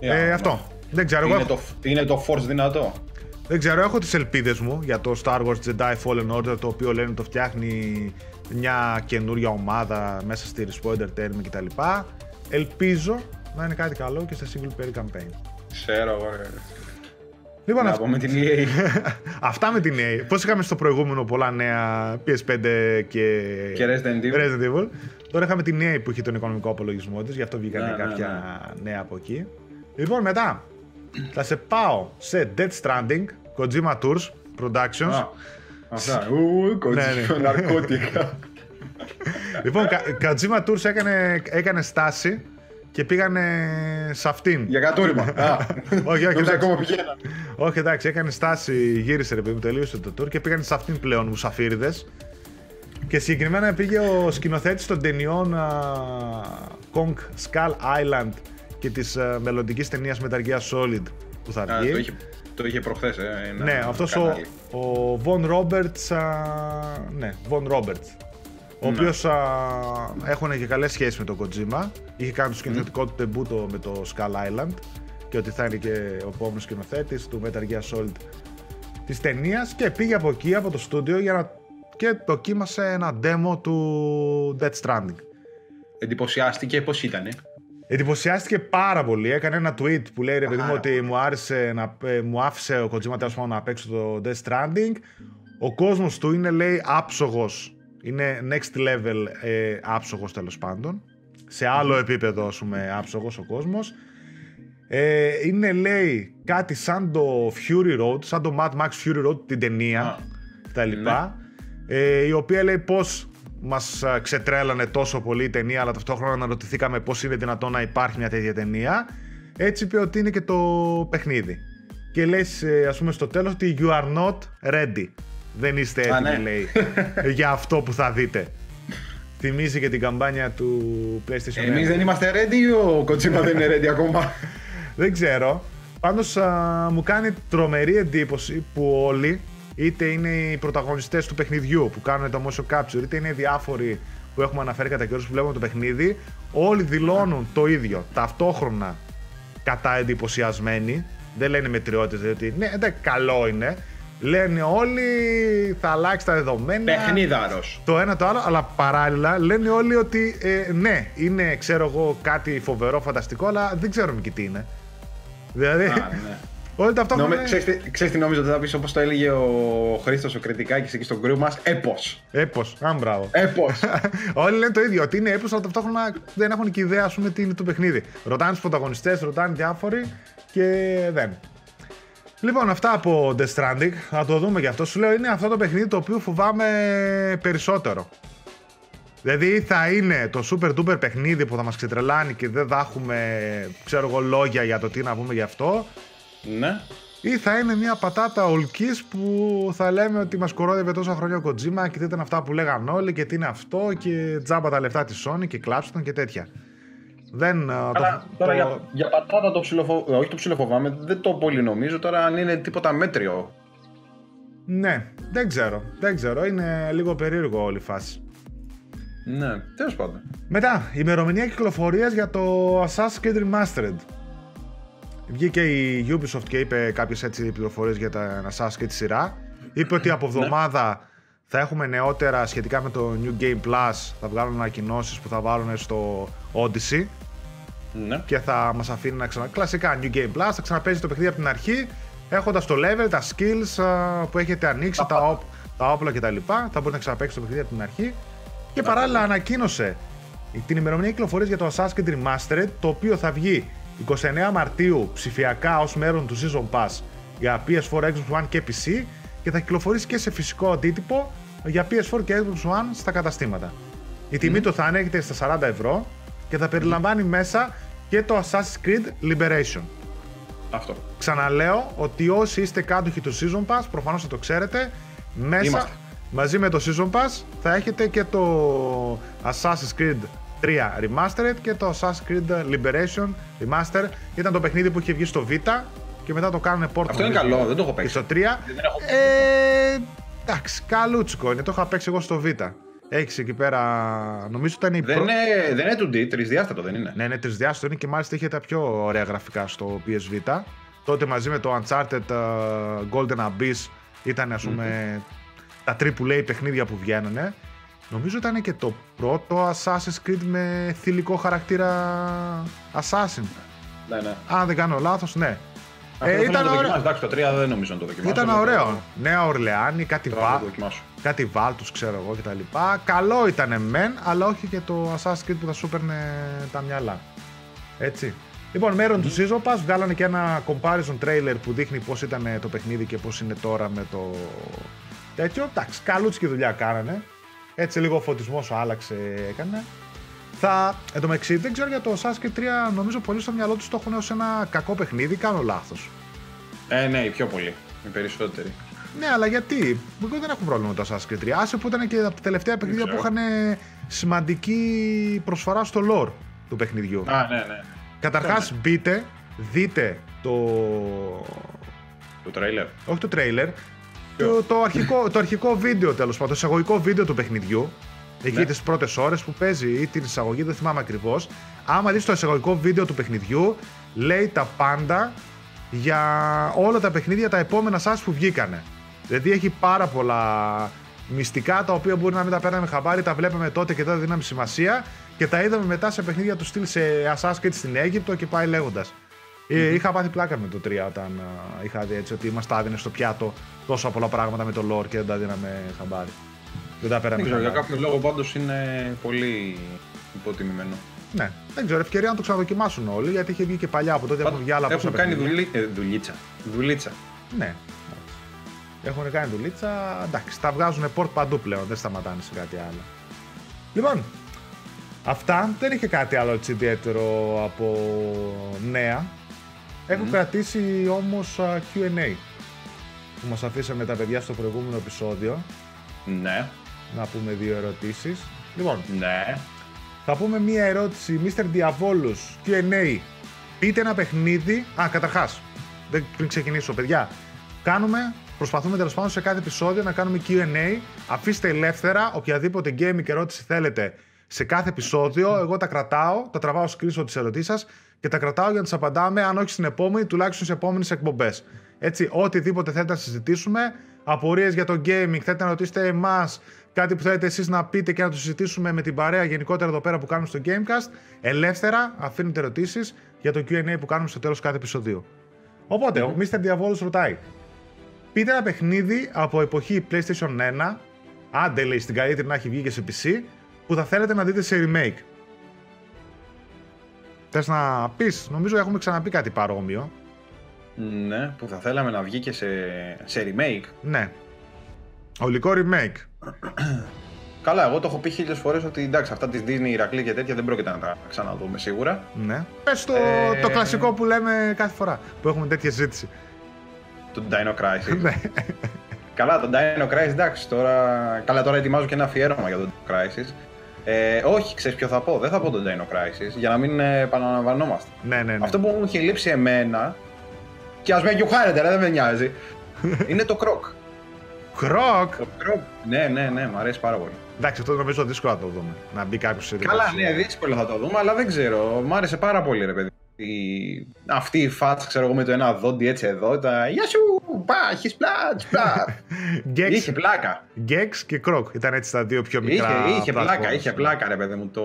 ε, αυτό. Δεν ξέρω. Είναι, εγώ... το, είναι το Force δυνατό; Δεν ξέρω, έχω τις ελπίδες μου για το Star Wars Jedi Fallen Order το οποίο λένε το φτιάχνει μια καινούρια ομάδα μέσα στη Respawn Entertainment κτλ. Ελπίζω να είναι κάτι καλό και σε single player campaign. Ξέρω εγώ. Λοιπόν, αυ... με την EA. Αυτά με την EA. Πώς είχαμε στο προηγούμενο πολλά νέα PS5 και, και Resident, Evil. Resident Evil. Τώρα είχαμε την EA που είχε τον οικονομικό απολογισμό της, γι' αυτό βγήκαν ναι, ναι, κάποια ναι. νέα από εκεί. Λοιπόν, μετά θα σε πάω σε Dead Stranding, Kojima Tours Productions. Αυτά. Ου, Kojima, ναρκώτικα. λοιπόν, Kojima Tours έκανε, έκανε στάση και πήγανε σε αυτήν. Για κατούριμα. όχι, όχι. Εντάξει. ακόμα Όχι, εντάξει, έκανε στάση, γύρισε ρε παιδί μου, τελείωσε το tour και πήγανε σε αυτήν πλέον μουσαφίριδες. Και συγκεκριμένα πήγε ο σκηνοθέτης των ταινιών Kong Skull Island και της uh, μελλοντικής ταινίας Metal Solid που θα βγει. το είχε, το είχε προχθές, ε, Ναι, αυτός ο, ο Von Roberts. ναι, Von Roberts ο οποίος έχουν και καλές σχέσεις με τον Kojima. Είχε κάνει το σκηνοθετικό του τεμπούτο με το Skull Island και ότι θα είναι και ο επόμενος σκηνοθέτης του Metal Gear Solid της ταινίας και πήγε από εκεί, από το στούντιο για να... και δοκίμασε ένα demo του Death Stranding. Εντυπωσιάστηκε πώς ήτανε. Εντυπωσιάστηκε πάρα πολύ. Έκανε ένα tweet που λέει ρε παιδί μου ότι μου, άρεσε να, ε, μου άφησε ο Kojima τέλος να παίξω το Death Stranding. Ο κόσμος του είναι λέει άψογος είναι next level ε, άψογος τέλος πάντων. Σε άλλο επίπεδο, ας πούμε, άψογος ο κόσμος. Ε, είναι, λέει, κάτι σαν το Fury Road, σαν το Mad Max Fury Road, την ταινία, τα λοιπά. Ναι. Ε, η οποία λέει πώς μας ξετρέλανε τόσο πολύ η ταινία, αλλά ταυτόχρονα αναρωτηθήκαμε πώς είναι δυνατόν να υπάρχει μια τέτοια ταινία. Έτσι είπε ότι είναι και το παιχνίδι. Και λες, ε, ας πούμε, στο τέλος ότι you are not ready. Δεν είστε έτοιμοι, ναι. λέει, για αυτό που θα δείτε. Θυμίζει και την καμπάνια του PlayStation Εμείς δεν είμαστε ready ή ο Kojima δεν είναι ready ακόμα. δεν ξέρω. Πάντως μου κάνει τρομερή εντύπωση που όλοι, είτε είναι οι πρωταγωνιστές του παιχνιδιού που κάνουν το motion capture, είτε είναι οι διάφοροι που έχουμε αναφέρει κατά καιρούς που βλέπουμε το παιχνίδι, όλοι δηλώνουν το ίδιο, ταυτόχρονα κατά εντυπωσιασμένοι. Δεν λένε μετριότητες, διότι ναι, εντάξει, καλό είναι. Λένε όλοι θα αλλάξει τα δεδομένα. Παιχνίδαρο. Το ένα το άλλο, αλλά παράλληλα λένε όλοι ότι ε, ναι, είναι ξέρω εγώ κάτι φοβερό, φανταστικό, αλλά δεν ξέρουμε και τι είναι. Δηλαδή, ναι. όλοι ταυτόχρονα. Νομι... Ξέρεις, τι- ξέρεις τι νόμιζα ότι θα πεις όπως το έλεγε ο Χρήστος ο Κριτικάκης εκεί στο γκρουπ μας, έπος. Έπος, αν μπράβο. Έπος. Όλοι λένε το ίδιο, ότι είναι έπος, αλλά ταυτόχρονα δεν έχουν και ιδέα, ας πούμε, τι είναι το παιχνίδι. Ρωτάνε τους πρωταγωνιστές, ρωτάνε διάφοροι και δεν. Λοιπόν, αυτά από Death Stranding. Θα το δούμε γι' αυτό. Σου λέω, είναι αυτό το παιχνίδι το οποίο φοβάμαι περισσότερο. Δηλαδή θα είναι το super duper παιχνίδι που θα μας ξετρελάνει και δεν θα έχουμε, ξέρω εγώ, λόγια για το τι να πούμε γι' αυτό. ναι. Ή θα είναι μια πατάτα ολκής που θα λέμε ότι μας κορόδευε τόσα χρόνια ο Kojima και τι ήταν αυτά που λέγαν όλοι και τι είναι αυτό και τζάμπα τα λεφτά της Sony και κλάψτε τον και τέτοια. Δεν... ε, Αλλά το, τώρα το- για, για πατάτα το ψιλοφο... όχι το ψιλοφοβάμαι, δεν το πολύ νομίζω τώρα αν είναι τίποτα μέτριο. Ναι, δεν ξέρω. Δεν ξέρω. Είναι λίγο περίεργο όλη η φάση. Ναι, τέλος πάντων. Μετά, ημερομηνία κυκλοφορίας για το Assassin's Creed Remastered. Βγήκε η Ubisoft και είπε κάποιες έτσι πληροφορίες για τα Assassin's Creed σειρά. Είπε ότι από εβδομάδα θα έχουμε νεότερα σχετικά με το New Game Plus. Θα βγάλουν ανακοινώσεις που θα βάλουν στο Odyssey Ναι. και θα μας αφήνει να ξανα... Κλασικά New Game Plus, θα ξαναπέζει το παιχνίδι από την αρχή έχοντας το level, τα skills α, που έχετε ανοίξει, τα, όπ, τα όπλα κτλ. Θα μπορείτε να ξαναπέξει το παιχνίδι από την αρχή. Και παράλληλα ανακοίνωσε την ημερομηνία κυκλοφορίας για το Assassin's Creed Remastered, το οποίο θα βγει 29 Μαρτίου ψηφιακά ως μέρος του Season Pass για PS4, Xbox One και PC και θα κυκλοφορήσει και σε φυσικό αντίτυπο για PS4 και Xbox One στα καταστήματα. Η τιμή του θα ανέχεται στα 40 ευρώ και θα περιλαμβάνει μέσα και το Assassin's Creed Liberation. Αυτό. Ξαναλέω ότι όσοι είστε κάτοχοι του Season Pass, προφανώς θα το ξέρετε, μέσα Είμαστε. μαζί με το Season Pass θα έχετε και το Assassin's Creed 3 Remastered και το Assassin's Creed Liberation Remaster. Ήταν το παιχνίδι που είχε βγει στο Vita και μετά το κάνουν port Αυτό είναι νομίζω, καλό, δεν το έχω και παίξει. στο 3. Δεν έχω Ε, εντάξει, καλούτσικο είναι. Το είχα παίξει εγώ στο Vita. Έχεις εκεί πέρα. Νομίζω ήταν η Δεν πρώτη. είναι, δεν είναι 2D, τρισδιάστατο δεν είναι. Ναι, είναι τρισδιάστατο είναι και μάλιστα είχε τα πιο ωραία γραφικά στο PS Vita. Τότε μαζί με το Uncharted uh, Golden Abyss ήταν ας πούμε τα AAA παιχνίδια που βγαίνανε. Νομίζω ήταν και το πρώτο Assassin's Creed με θηλυκό χαρακτήρα Assassin. Ναι, ναι. Αν δεν κάνω λάθος, ναι. Αυτό Ε, θέλω να ήταν το ωραίο. δοκιμάσω. Εντάξει, το 3 δεν νομίζω να το δοκιμάσω. Ήταν αλλά ωραίο. το- Νέα Ορλεάνη, κάτι, το άλλο βα... το δοκιμάσω. κάτι βάλτους ξέρω εγώ κτλ. Καλό ήταν μεν, αλλά όχι και το Assassin's Creed που θα σου έπαιρνε τα μυαλά. Έτσι. Λοιπόν, μέρον του Season Pass βγάλανε και ένα comparison trailer που δείχνει πώς ήταν το παιχνίδι και πώς είναι τώρα με το τέτοιο. Εντάξει, καλούτσικη δουλειά κάνανε. Έτσι λίγο ο φωτισμός άλλαξε, έκανε. Θα, εν τω μεταξύ, δεν ξέρω για το Assassin's Creed 3, νομίζω πολύ στο μυαλό τους το έχουν ως ένα κακό παιχνίδι, κάνω λάθος. Ε, ναι, οι πιο πολλοί. Οι περισσότεροι. Ναι, αλλά γιατί; Εγώ δεν έχω πρόβλημα με το Assassin's Creed 3. Άσε που ήταν και από τα τελευταία παιχνίδια που ξέρω. είχαν σημαντική προσφορά στο lore του παιχνιδιού. Α, ναι, ναι. Καταρχάς μπείτε, δείτε το... Το τρέιλερ. όχι το trailer, το, το, αρχικό, το αρχικό βίντεο τέλος πάντων, το εισαγωγικό βίντεο του παιχνιδιού, εκεί Ναι. τις πρώτες ώρες που παίζει ή την εισαγωγή, δεν θυμάμαι ακριβώς. Άμα δεις το εισαγωγικό βίντεο του παιχνιδιού, λέει τα πάντα για όλα τα παιχνίδια τα επόμενα σας που βγήκανε. Δηλαδή έχει πάρα πολλά μυστικά τα οποία μπορεί να μην τα παίρναμε χαμπάρι, τα βλέπαμε τότε και δεν δίναμε σημασία και τα είδαμε μετά σε παιχνίδια του στυλ σε Assassin's Creed στην Αίγυπτο και πάει λέγοντας. Ε, είχα πάθει πλάκα με το 3 όταν α, είχα δει έτσι ότι μας τα έδινε στο πιάτο τόσα πολλά πράγματα με το lore και δεν τα δίναμε χαμπάρι. Δεν τα πέραμε Δεν ξέρω, για χαμπάρι. κάποιο λόγο πάντως είναι πολύ υποτιμημένο. Ναι, δεν ξέρω, ευκαιρία να το ξαναδοκιμάσουν όλοι γιατί είχε βγει και παλιά από τότε έχουν βγει άλλα πόσα Έχουν κάνει παιχνίδια. δουλί... ε, δουλίτσα. Δουλίτσα. Ναι. Έχουν κάνει δουλίτσα. Εντάξει, τα βγάζουν port παντού πλέον. Δεν σταματάνε σε κάτι άλλο. Λοιπόν, αυτά. Δεν είχε κάτι άλλο έτσι ιδιαίτερο από νέα. Έχω κρατήσει όμως α, Q&A που μας αφήσαμε τα παιδιά στο προηγούμενο επεισόδιο. Ναι, Να πούμε δύο ερωτήσεις. Λοιπόν, ναι. θα πούμε μία ερώτηση. Mr. Diavolus, Q&A. Πείτε ένα παιχνίδι. Α, καταρχάς. Πριν ξεκινήσω, παιδιά. Κάνουμε, προσπαθούμε τέλος πάντων σε κάθε επεισόδιο να κάνουμε QA. Αφήστε ελεύθερα οποιαδήποτε gaming ερώτηση θέλετε σε κάθε επεισόδιο. Εγώ τα κρατάω, τα τραβάω screenshot τι ερωτήσει σας και τα κρατάω για να τι απαντάμε, αν όχι στην επόμενη, τουλάχιστον σε επόμενες εκπομπές. Έτσι, οτιδήποτε θέλετε να συζητήσουμε, απορίες για το gaming, θέλετε να ρωτήσετε εμάς, κάτι που θέλετε εσείς να πείτε και να το συζητήσουμε με την παρέα γενικότερα εδώ πέρα που κάνουμε στο Gamecast, ελεύθερα αφήνετε ερωτήσεις για το QA που κάνουμε στο τέλος κάθε επεισοδίου. Οπότε, ο Mr. Diavolos ρωτάει, πείτε ένα παιχνίδι από εποχή PlayStation 1, άντε λέει στην καλύτερη να έχει βγει και σε PC, που θα θέλετε να δείτε σε remake. Θες να πεις, νομίζω έχουμε ξαναπεί κάτι παρόμοιο. Ναι, που θα θέλαμε να βγει και σε, σε remake. Ναι. Ολικό remake. Καλά, εγώ το έχω πει χίλιες φορές ότι εντάξει, αυτά της Disney, Ηρακλή και τέτοια δεν πρόκειται να τα ξαναδούμε σίγουρα. Ναι. Πες το, Ε, το κλασικό που λέμε κάθε φορά που έχουμε τέτοια ζήτηση. Το Dino Crisis. Ναι. Καλά, το Dino Crisis, εντάξει, τώρα, καλά, τώρα ετοιμάζω και ένα αφιέρωμα για το Dino Crisis. Ε, όχι, ξέρεις ποιο θα πω; Δεν θα πω το Dino Crisis για να μην ε, επαναλαμβανόμαστε. ναι, ναι, ναι. Αυτό που μου έχει λείψει εμένα. Και ας με γιουχάρετε, ρε, δεν με νοιάζει. είναι το Croc. Κροκ! Το Croc. Ναι, ναι, ναι, μου αρέσει πάρα πολύ. Εντάξει, αυτό νομίζω δύσκολο να το δούμε. Να μπει κάποιος σε Καλά, διαδικασία. ναι, δύσκολο θα το δούμε, αλλά δεν ξέρω. Μ' άρεσε πάρα πολύ, ρε παιδί. Η... Αυτή η φάτσα, ξέρω εγώ, με το ένα δόντι έτσι εδώ. Τα... Γεια σου! Πά, έχεις πλάτ, πλάτ. Gex, είχε πλάκα. Gex και Κροκ ήταν έτσι τα δύο πιο μικρά. Είχε, είχε πλάκα, platforms. είχε πλάκα, ρε παιδί μου. Το...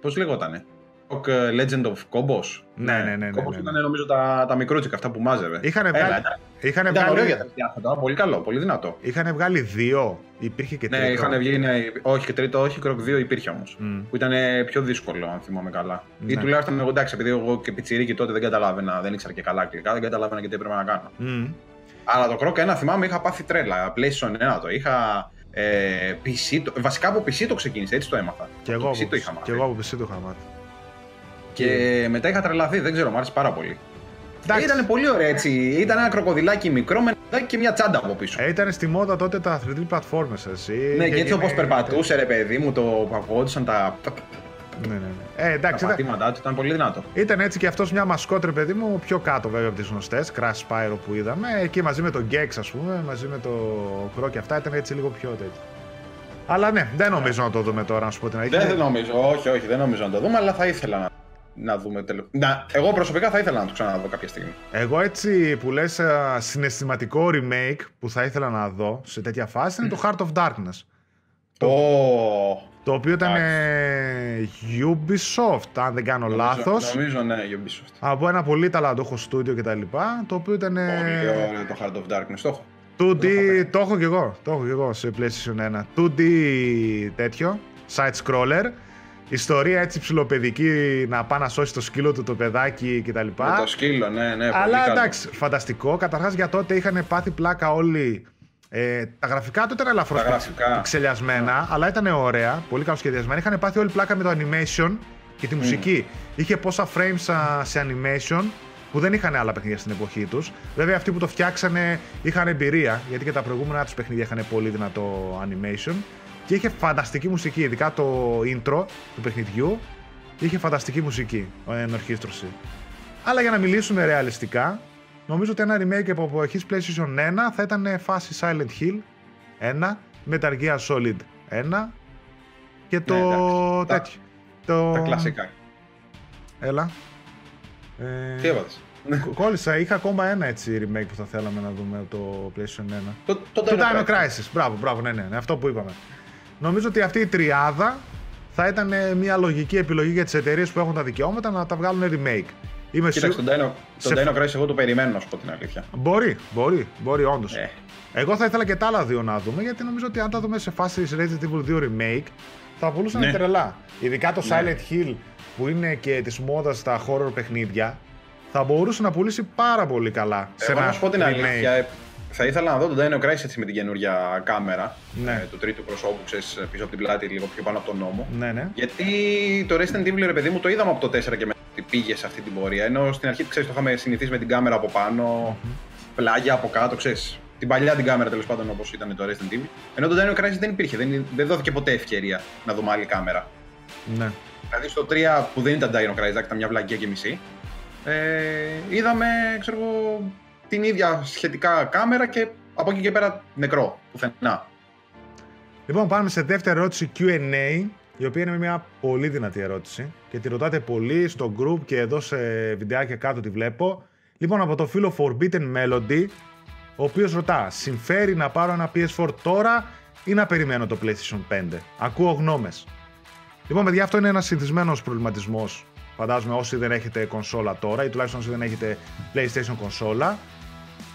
Πώς λεγότανε; Rock ε, Legend of Combos. Ναι, ναι, ναι, ναι, Combos ναι, ναι. ήταν νομίζω τα, τα μικρούτσικα αυτά που μάζευε. Είχανε Έλα, βγάλει- ήταν, Είχαν ήταν ωραίο βγάλει, για τα παιδιά αυτά, πολύ καλό, πολύ δυνατό. είχαν βγάλει δύο. Υπήρχε και Ναι, τρίτο. είχαν βγει, ναι, όχι και τρίτο, όχι, Croc 2 υπήρχε όμως. Μμ. Που ήταν πιο δύσκολο, αν θυμάμαι καλά. Ή Ναι. τουλάχιστον εγώ εντάξει, επειδή εγώ και πιτσιρίκι τότε δεν καταλάβαινα, δεν ήξερα και καλά αγγλικά, δεν καταλάβαινα και τι έπρεπε να κάνω. Μμ. Αλλά το Croc 1 θυμάμαι είχα πάθει τρέλα. PlayStation 1 το είχα. Ε, PC, το, βασικά από PC το ξεκίνησε, έτσι το έμαθα. Και Από εγώ, το PC από, το είχα μάθει. και εγώ από PC το είχα μάθει. Και μετά είχα τρελαθεί, δεν ξέρω, μου άρεσε πάρα πολύ. Εντάξει. Ήταν πολύ ωραίο έτσι. Ήταν ένα κροκοδιλάκι μικρό με ένα παιδάκι και μια τσάντα από πίσω. Ε, ήταν στη μόδα τότε τα 3D platformers, εσύ. ναι, και έτσι όπως είναι- περπατούσε, ρε παιδί μου, το παγόντουσαν τα, Ναι, ναι, ναι. Ε, τα εντάξει, ήταν, πατήματά του, ήταν πολύ δυνατό. ήταν έτσι και αυτός μια μασκότ, ρε παιδί μου, πιο κάτω βέβαια από τις γνωστές. Crash Spyro που είδαμε. Εκεί μαζί με τον Gex, ας πούμε, μαζί με το Croc και αυτά ήταν έτσι λίγο πιο τέτοιο. Αλλά ναι, δεν νομίζω να το δούμε τώρα, να σου πω την αλήθεια. Δεν, δεν νομίζω, όχι, όχι, δεν νομίζω να το δούμε, αλλά θα ήθελα να, να δούμε τελο... να, Εγώ προσωπικά θα ήθελα να το ξαναδώ κάποια στιγμή. Εγώ έτσι που λες α, συναισθηματικό remake που θα ήθελα να δω σε τέτοια φάση είναι το Heart of Darkness. Το... Το οποίο ήταν ε, Ubisoft, αν δεν κάνω λάθος. Νομίζω, ναι, Ubisoft. Από ένα πολύ ταλαντούχο στούντιο κτλ. Το οποίο ήταν. Πολύ ε, ωραίο το Heart of Darkness, το έχω. 2D. Το έχω κι εγώ. Το έχω κι εγώ σε PlayStation 1. 2D τέτοιο. Side scroller. Ιστορία έτσι ψηλοπαιδική να πάει να σώσει το σκύλο του το παιδάκι κτλ. Με το σκύλο, ναι, ναι. πολύ Αλλά καλό. εντάξει, φανταστικό. Καταρχάς για τότε είχαν πάθει πλάκα όλοι. Ε, τα γραφικά του ήταν ελαφρώς Τα γραφικά. ξελιασμένα, αλλά ήταν ωραία, πολύ καλοσχεδιασμένα. Είχαν πάθει όλη πλάκα με το animation και τη μουσική. Είχε πόσα frames α, σε animation που δεν είχαν άλλα παιχνίδια στην εποχή τους. Βέβαια, αυτοί που το φτιάξανε είχαν εμπειρία, γιατί και τα προηγούμενα τους παιχνίδια είχαν πολύ δυνατό animation. Και είχε φανταστική μουσική, ειδικά το intro του παιχνιδιού. Είχε φανταστική μουσική, ε, ενορχήστρωση. Αλλά για να μιλήσουμε ρεαλιστικά, νομίζω ότι ένα remake από εποχή PlayStation 1 θα ήταν φάση Silent Hill 1, Metal Gear Solid 1 και το Ναι, εντάξει. Τα- τέτοιο. Το... Τα κλασικά. Έλα. Ε, Τι έβαλες; κο- Κόλλησα, είχα ακόμα ένα έτσι remake που θα θέλαμε να δούμε από το PlayStation 1. Το, το, Το Dino Crisis. Μπράβο, μπράβο, ναι, ναι, ναι, αυτό που είπαμε. Νομίζω ότι αυτή η τριάδα θα ήταν ε, μια λογική επιλογή για τις εταιρείες που έχουν τα δικαιώματα να τα βγάλουν remake. Είμαι Κοίταξε, σίγου- τον Dino, σε- τον Dino Crisis εγώ το περιμένω, να σου πω την αλήθεια. Μπορεί, μπορεί, μπορεί όντως. Ε, Εγώ θα ήθελα και τα άλλα δύο να δούμε, γιατί νομίζω ότι αν τα δούμε σε φάση Resident Evil 2 Remake, θα πουλούσαν Ναι. τρελά. Ειδικά το Ναι. Silent Hill, που είναι και της μόδας στα horror παιχνίδια, θα μπορούσε να πουλήσει πάρα πολύ καλά. σε εγώ ένα να σου πω την remake. αλήθεια, ε, θα ήθελα να δω τον Dino Crisis έτσι με την καινούργια κάμερα. Ναι. ε, του τρίτου προσώπου, ξέρεις, πίσω από την πλάτη, λίγο πιο πάνω από τον νόμο. Ναι, ναι. Γιατί το Resident Evil, ρε παιδί μου, το είδαμε από το 4 και μετά ότι πήγε σε αυτή την πορεία. Ενώ στην αρχή, ξέρεις, το είχαμε συνηθίσει με την κάμερα από πάνω, πλάγια από κάτω, ξέρεις. Την παλιά την κάμερα τέλος πάντων όπως ήταν το Resident Evil. Ενώ το Dino Crisis δεν υπήρχε, δεν, δεν δόθηκε ποτέ ευκαιρία να δούμε άλλη κάμερα. ναι. Δηλαδή στο 3 που δεν ήταν Dino Crisis, ήταν μια βλακία και μισή, ε, είδαμε, ξέρω εγώ, την ίδια σχετικά κάμερα και από εκεί και πέρα νεκρό, πουθενά. Λοιπόν, πάμε σε δεύτερη ερώτηση Q&A η οποία είναι μια πολύ δυνατή ερώτηση και τη ρωτάτε πολύ στο group και εδώ σε βιντεάκια κάτω τη βλέπω. Λοιπόν, από το φίλο Forbidden Melody, ο οποίος ρωτά, συμφέρει να πάρω ένα PS4 τώρα ή να περιμένω το PlayStation 5. Ακούω γνώμες. Λοιπόν, παιδιά, αυτό είναι ένας συνηθισμένος προβληματισμός. Φαντάζομαι όσοι δεν έχετε κονσόλα τώρα ή τουλάχιστον όσοι δεν έχετε PlayStation κονσόλα.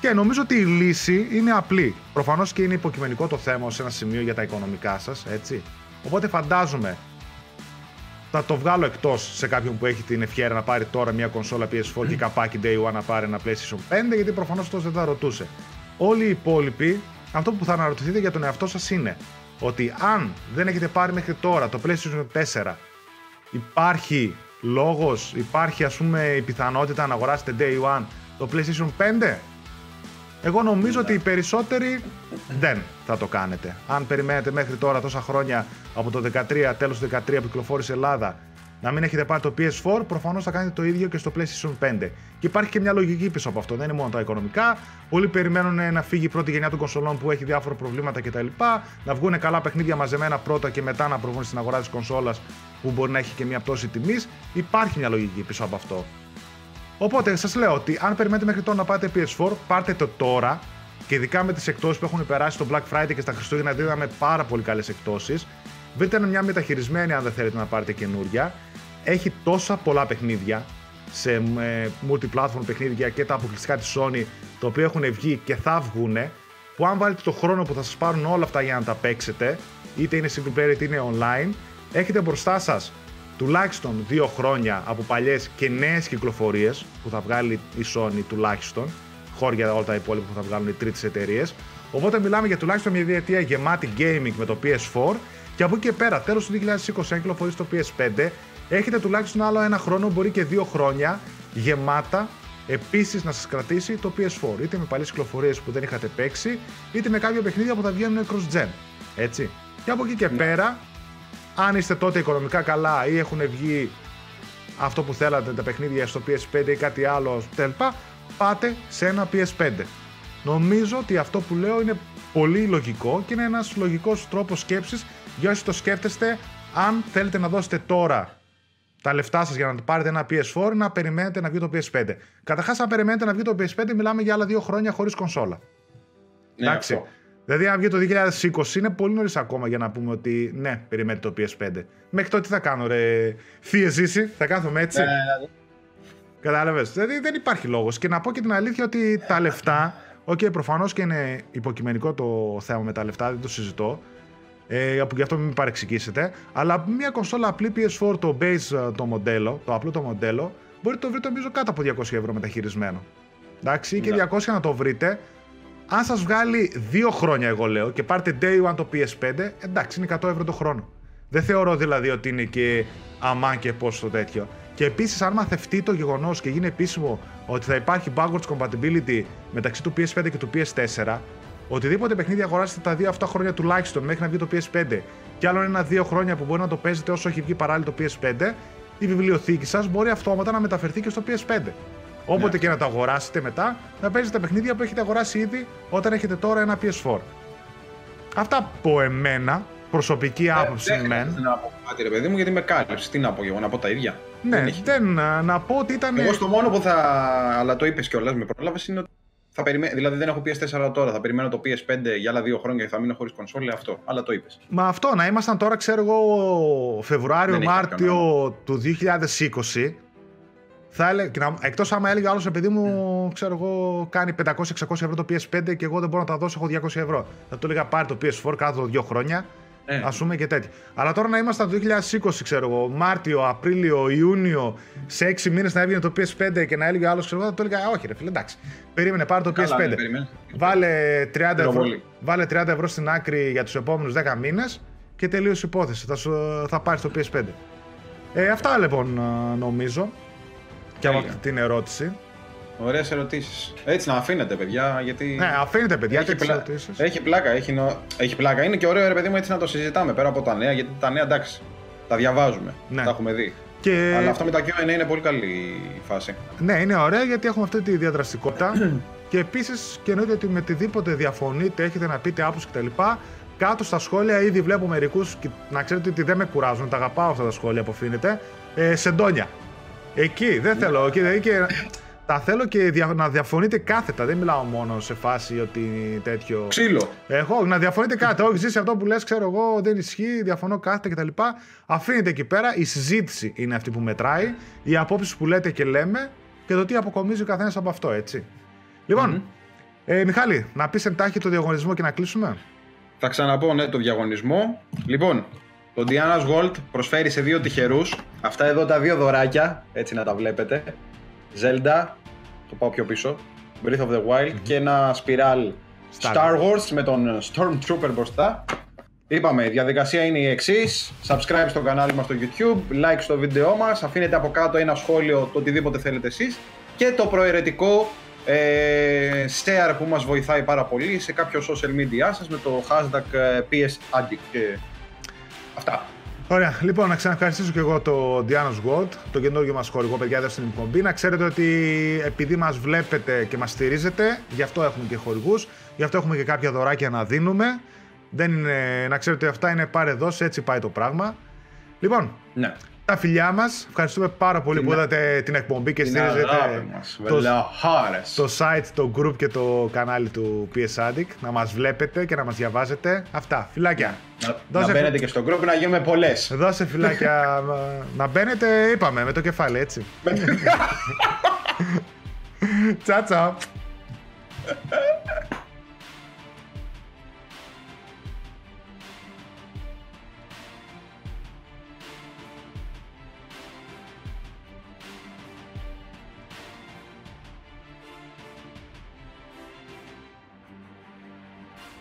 Και νομίζω ότι η λύση είναι απλή. Προφανώς και είναι υποκειμενικό το θέμα σε ένα σημείο για τα οικονομικά σας, έτσι. Οπότε φαντάζομαι θα το βγάλω εκτός σε κάποιον που έχει την ευχαίρεια να πάρει τώρα μια κονσόλα PS4 και καπάκι Day One να πάρει ένα PlayStation 5, γιατί προφανώς αυτός δεν θα ρωτούσε. Όλοι οι υπόλοιποι, αυτό που θα αναρωτηθείτε για τον εαυτό σας είναι ότι αν δεν έχετε πάρει μέχρι τώρα το PlayStation 4, υπάρχει λόγος, υπάρχει ας πούμε η πιθανότητα να αγοράσετε Day One το PlayStation 5. Εγώ νομίζω ότι οι περισσότεροι δεν θα το κάνετε. Αν περιμένετε μέχρι τώρα τόσα χρόνια από το 13, τέλος του 13 που κυκλοφόρησε η Ελλάδα να μην έχετε πάρει το PS4, προφανώς θα κάνετε το ίδιο και στο PlayStation 5. Και υπάρχει και μια λογική πίσω από αυτό. Δεν είναι μόνο τα οικονομικά. Πολλοί περιμένουν να φύγει η πρώτη γενιά των κονσολών που έχει διάφορα προβλήματα κτλ. Να βγουν καλά παιχνίδια μαζεμένα πρώτα και μετά να προβούν στην αγορά της κονσόλας που μπορεί να έχει και μια πτώση τιμής. Υπάρχει μια λογική πίσω από αυτό. Οπότε σας λέω ότι αν περιμένετε μέχρι τώρα να πάτε PS4, πάρτε το τώρα. Και ειδικά με τις εκτόσει που έχουν περάσει στο Black Friday και στα Χριστούγεννα, δίδαμε πάρα πολύ καλές εκτόσει. Βρείτε μια μεταχειρισμένη αν δεν θέλετε να πάρετε καινούρια έχει τόσα πολλά παιχνίδια σε ε, multi-platform παιχνίδια και τα αποκλειστικά της Sony τα οποία έχουν βγει και θα βγουν που αν βάλετε το χρόνο που θα σας πάρουν όλα αυτά για να τα παίξετε είτε είναι single player είτε είναι online έχετε μπροστά σας τουλάχιστον δύο χρόνια από παλιές και νέες κυκλοφορίες που θα βγάλει η Sony τουλάχιστον χώρια όλα τα υπόλοιπα που θα βγάλουν οι τρίτες εταιρείες. Οπότε μιλάμε για τουλάχιστον μια διετία γεμάτη gaming με το PS4 και από εκεί και πέρα, τέλος του 2020, αν κυκλοφορήσει το PS5, έχετε τουλάχιστον άλλο ένα χρόνο, μπορεί και δύο χρόνια γεμάτα επίσης να σας κρατήσει το PS4. Είτε με παλιές κυκλοφορίες που δεν είχατε παίξει, είτε με κάποια παιχνίδια που θα βγαίνουν cross-gen. Έτσι. Και από εκεί και ναι. πέρα, αν είστε τότε οικονομικά καλά ή έχουν βγει αυτό που θέλατε τα παιχνίδια στο PS5 ή κάτι άλλο τέλπα, πάτε σε ένα PS5. Νομίζω ότι αυτό που λέω είναι πολύ λογικό και είναι ένας λογικός τρόπος σκέψης για όσοι το σκέφτεστε αν θέλετε να δώσετε τώρα τα λεφτά σας για να πάρετε ένα PS4 να περιμένετε να βγει το PS5. Καταρχάς, αν περιμένετε να βγει το PS5, μιλάμε για άλλα δύο χρόνια χωρίς κονσόλα. Ναι, Εντάξει. Αυτό. Δηλαδή, αν βγει το 2020, είναι πολύ νωρίς ακόμα για να πούμε ότι ναι, περιμένετε το PS5. Μέχρι τότε τι θα κάνω, ρε. Θείε ζήσει, θα κάθομαι έτσι. Ναι, ναι, ναι. Κατάλαβες. Δηλαδή, δεν υπάρχει λόγος. Και να πω και την αλήθεια ότι τα λεφτά. OK, okay, προφανώς και είναι υποκειμενικό το θέμα με τα λεφτά, δεν το συζητώ ε, που γι' αυτό μην παρεξηγήσετε. Αλλά μια κονσόλα απλή PS4, το base ε, το μοντέλο, το απλό το μοντέλο, μπορείτε να το βρείτε νομίζω κάτω από 200 ευρώ μεταχειρισμένο. Εντάξει, και 200 ναι. να το βρείτε. Αν σας βγάλει δύο χρόνια, εγώ λέω, και πάρετε day one το PS5, εντάξει, είναι 100 ευρώ το χρόνο. Δεν θεωρώ δηλαδή ότι είναι και αμάν και πώ το τέτοιο. Και επίσης, αν μαθευτεί το γεγονός και γίνει επίσημο ότι θα υπάρχει backwards compatibility μεταξύ του PS5 και του PS4, Οτιδήποτε παιχνίδι αγοράσετε τα δύο αυτά χρόνια τουλάχιστον μέχρι να βγει το PS5 και άλλο ένα-δύο χρόνια που μπορεί να το παίζετε όσο έχει βγει παράλληλο το PS5, η βιβλιοθήκη σας μπορεί αυτόματα να μεταφερθεί και στο PS5. Όποτε ναι. και να το αγοράσετε μετά, να παίζετε παιχνίδια που έχετε αγοράσει ήδη όταν έχετε τώρα ένα PS4. Αυτά από εμένα, προσωπική ε, άποψη δεν μεν. Δεν να πω κάτι, ρε παιδί μου, γιατί με κάλυψες. Τι να πω εγώ, να πω τα ίδια. Ναι, δεν, δεν να πω ότι ήταν. Εγώ στο μόνο που θα. Αλλά το είπες κιόλας, με πρόλαβες είναι ότι θα περιμέ... Δηλαδή δεν έχω PS4 τώρα, θα περιμένω το PS5 για άλλα δύο χρόνια και θα μείνω χωρίς κονσόλε. Αυτό. Αλλά το είπες. Μα αυτό να ήμασταν τώρα, ξέρω εγώ, Φεβρουάριο-Μάρτιο του 2020. Θα έλεγε, εκτός άμα έλεγε άλλος παιδί μου, ξέρω εγώ, κάνει 500-600 ευρώ το PS5 και εγώ δεν μπορώ να τα δώσω, έχω 200 ευρώ. Θα του έλεγα πάρει το PS4 κάτω δύο χρόνια ε. Α πούμε και τέτοια. Αλλά τώρα να είμαστε το 2020, ξέρω εγώ, Μάρτιο, Απρίλιο, Ιούνιο, σε 6 μήνες να έβγαινε το PS5 και να έλεγε άλλος, ξέρω εγώ, θα το έλεγα Όχι, ρε φίλε, εντάξει. Περίμενε, πάρε το PS5. Ναι, βάλε, 30 ευρώ, βάλε 30 ευρώ στην άκρη για τους επόμενους 10 μήνες και τελείωσε η υπόθεση. Θα, θα πάρεις το PS5. Ε, αυτά λοιπόν νομίζω. Και από αυτή την ερώτηση. Ωραίες ερωτήσεις. Έτσι να αφήνετε, παιδιά. Γιατί... Ναι, αφήνετε, παιδιά, έχει, πλα... έχει πλάκα. Έχει, νο... έχει πλάκα. Είναι και ωραίο, ρε παιδί μου, έτσι να το συζητάμε πέρα από τα νέα. Γιατί τα νέα εντάξει, τα διαβάζουμε. Ναι. Τα έχουμε δει. Και... Αλλά αυτό με τα QA είναι πολύ καλή φάση. Ναι, είναι ωραία γιατί έχουμε αυτή τη διαδραστικότητα. και επίσης και εννοείται ότι με οτιδήποτε διαφωνείτε, έχετε να πείτε άποψη κτλ. κάτω στα σχόλια ήδη βλέπω μερικούς. Να ξέρετε ότι δεν με κουράζουν, τα αγαπάω αυτά τα σχόλια που αφήνετε. Ε, σεντόνια. Εκεί δεν θέλω. Και, δηλαδή και, τα θέλω και δια, να διαφωνείτε κάθετα. Δεν μιλάω μόνο σε φάση ότι τέτοιο. Ξύλο. Έχω να διαφωνείτε κάθετα. Όχι, ζήσει αυτό που λες, ξέρω εγώ, δεν ισχύει, διαφωνώ κάθετα κτλ. Αφήνετε εκεί πέρα. Η συζήτηση είναι αυτή που μετράει. Οι απόψεις που λέτε και λέμε και το τι αποκομίζει ο καθένας από αυτό, έτσι. Λοιπόν, ε, Μιχάλη, να πεις εντάχει το διαγωνισμό και να κλείσουμε; Θα ξαναπώ ναι το διαγωνισμό. Λοιπόν, το Diana's Gold προσφέρει σε δύο τυχερούς αυτά εδώ τα δύο δωράκια, έτσι να τα βλέπετε. Zelda, το πάω πιο πίσω, Breath of the Wild και ένα Spiral Star Star Wars με τον Stormtrooper μπροστά. Είπαμε, η διαδικασία είναι η εξής. Subscribe στο κανάλι μας στο YouTube, like στο βίντεό μας, αφήνετε από κάτω ένα σχόλιο το οτιδήποτε θέλετε εσείς και το προαιρετικό ε, share που μας βοηθάει πάρα πολύ σε κάποιο social media σας με το hashtag ε, PSAddict και αυτά. Ωραία, λοιπόν, να ξαναευχαριστήσω και εγώ το Diana's World, το καινούργιο μας χορηγό, παιδιά, εδώ στην εκπομπή. Να ξέρετε ότι επειδή μας βλέπετε και μας στηρίζετε, γι' αυτό έχουμε και χορηγούς, γι' αυτό έχουμε και κάποια δωράκια να δίνουμε. Δεν είναι, να ξέρετε ότι αυτά είναι πάρε δώσε, έτσι πάει το πράγμα. Λοιπόν, Ναι. Τα φιλιά μας, ευχαριστούμε πάρα πολύ Την- που είδατε την εκπομπή και Την αγάπη στηρίζετε μας, το, βελαχάρες. το site, το group και το κανάλι του PS Addict, να μας βλέπετε και να μας διαβάζετε. Αυτά, φιλάκια. Να, να Δώσε- μπαίνετε και στο group να γίνουμε πολλές. Δώσε φυλάκια να μπαίνετε, είπαμε, με το κεφάλι, έτσι. Τσάτσα.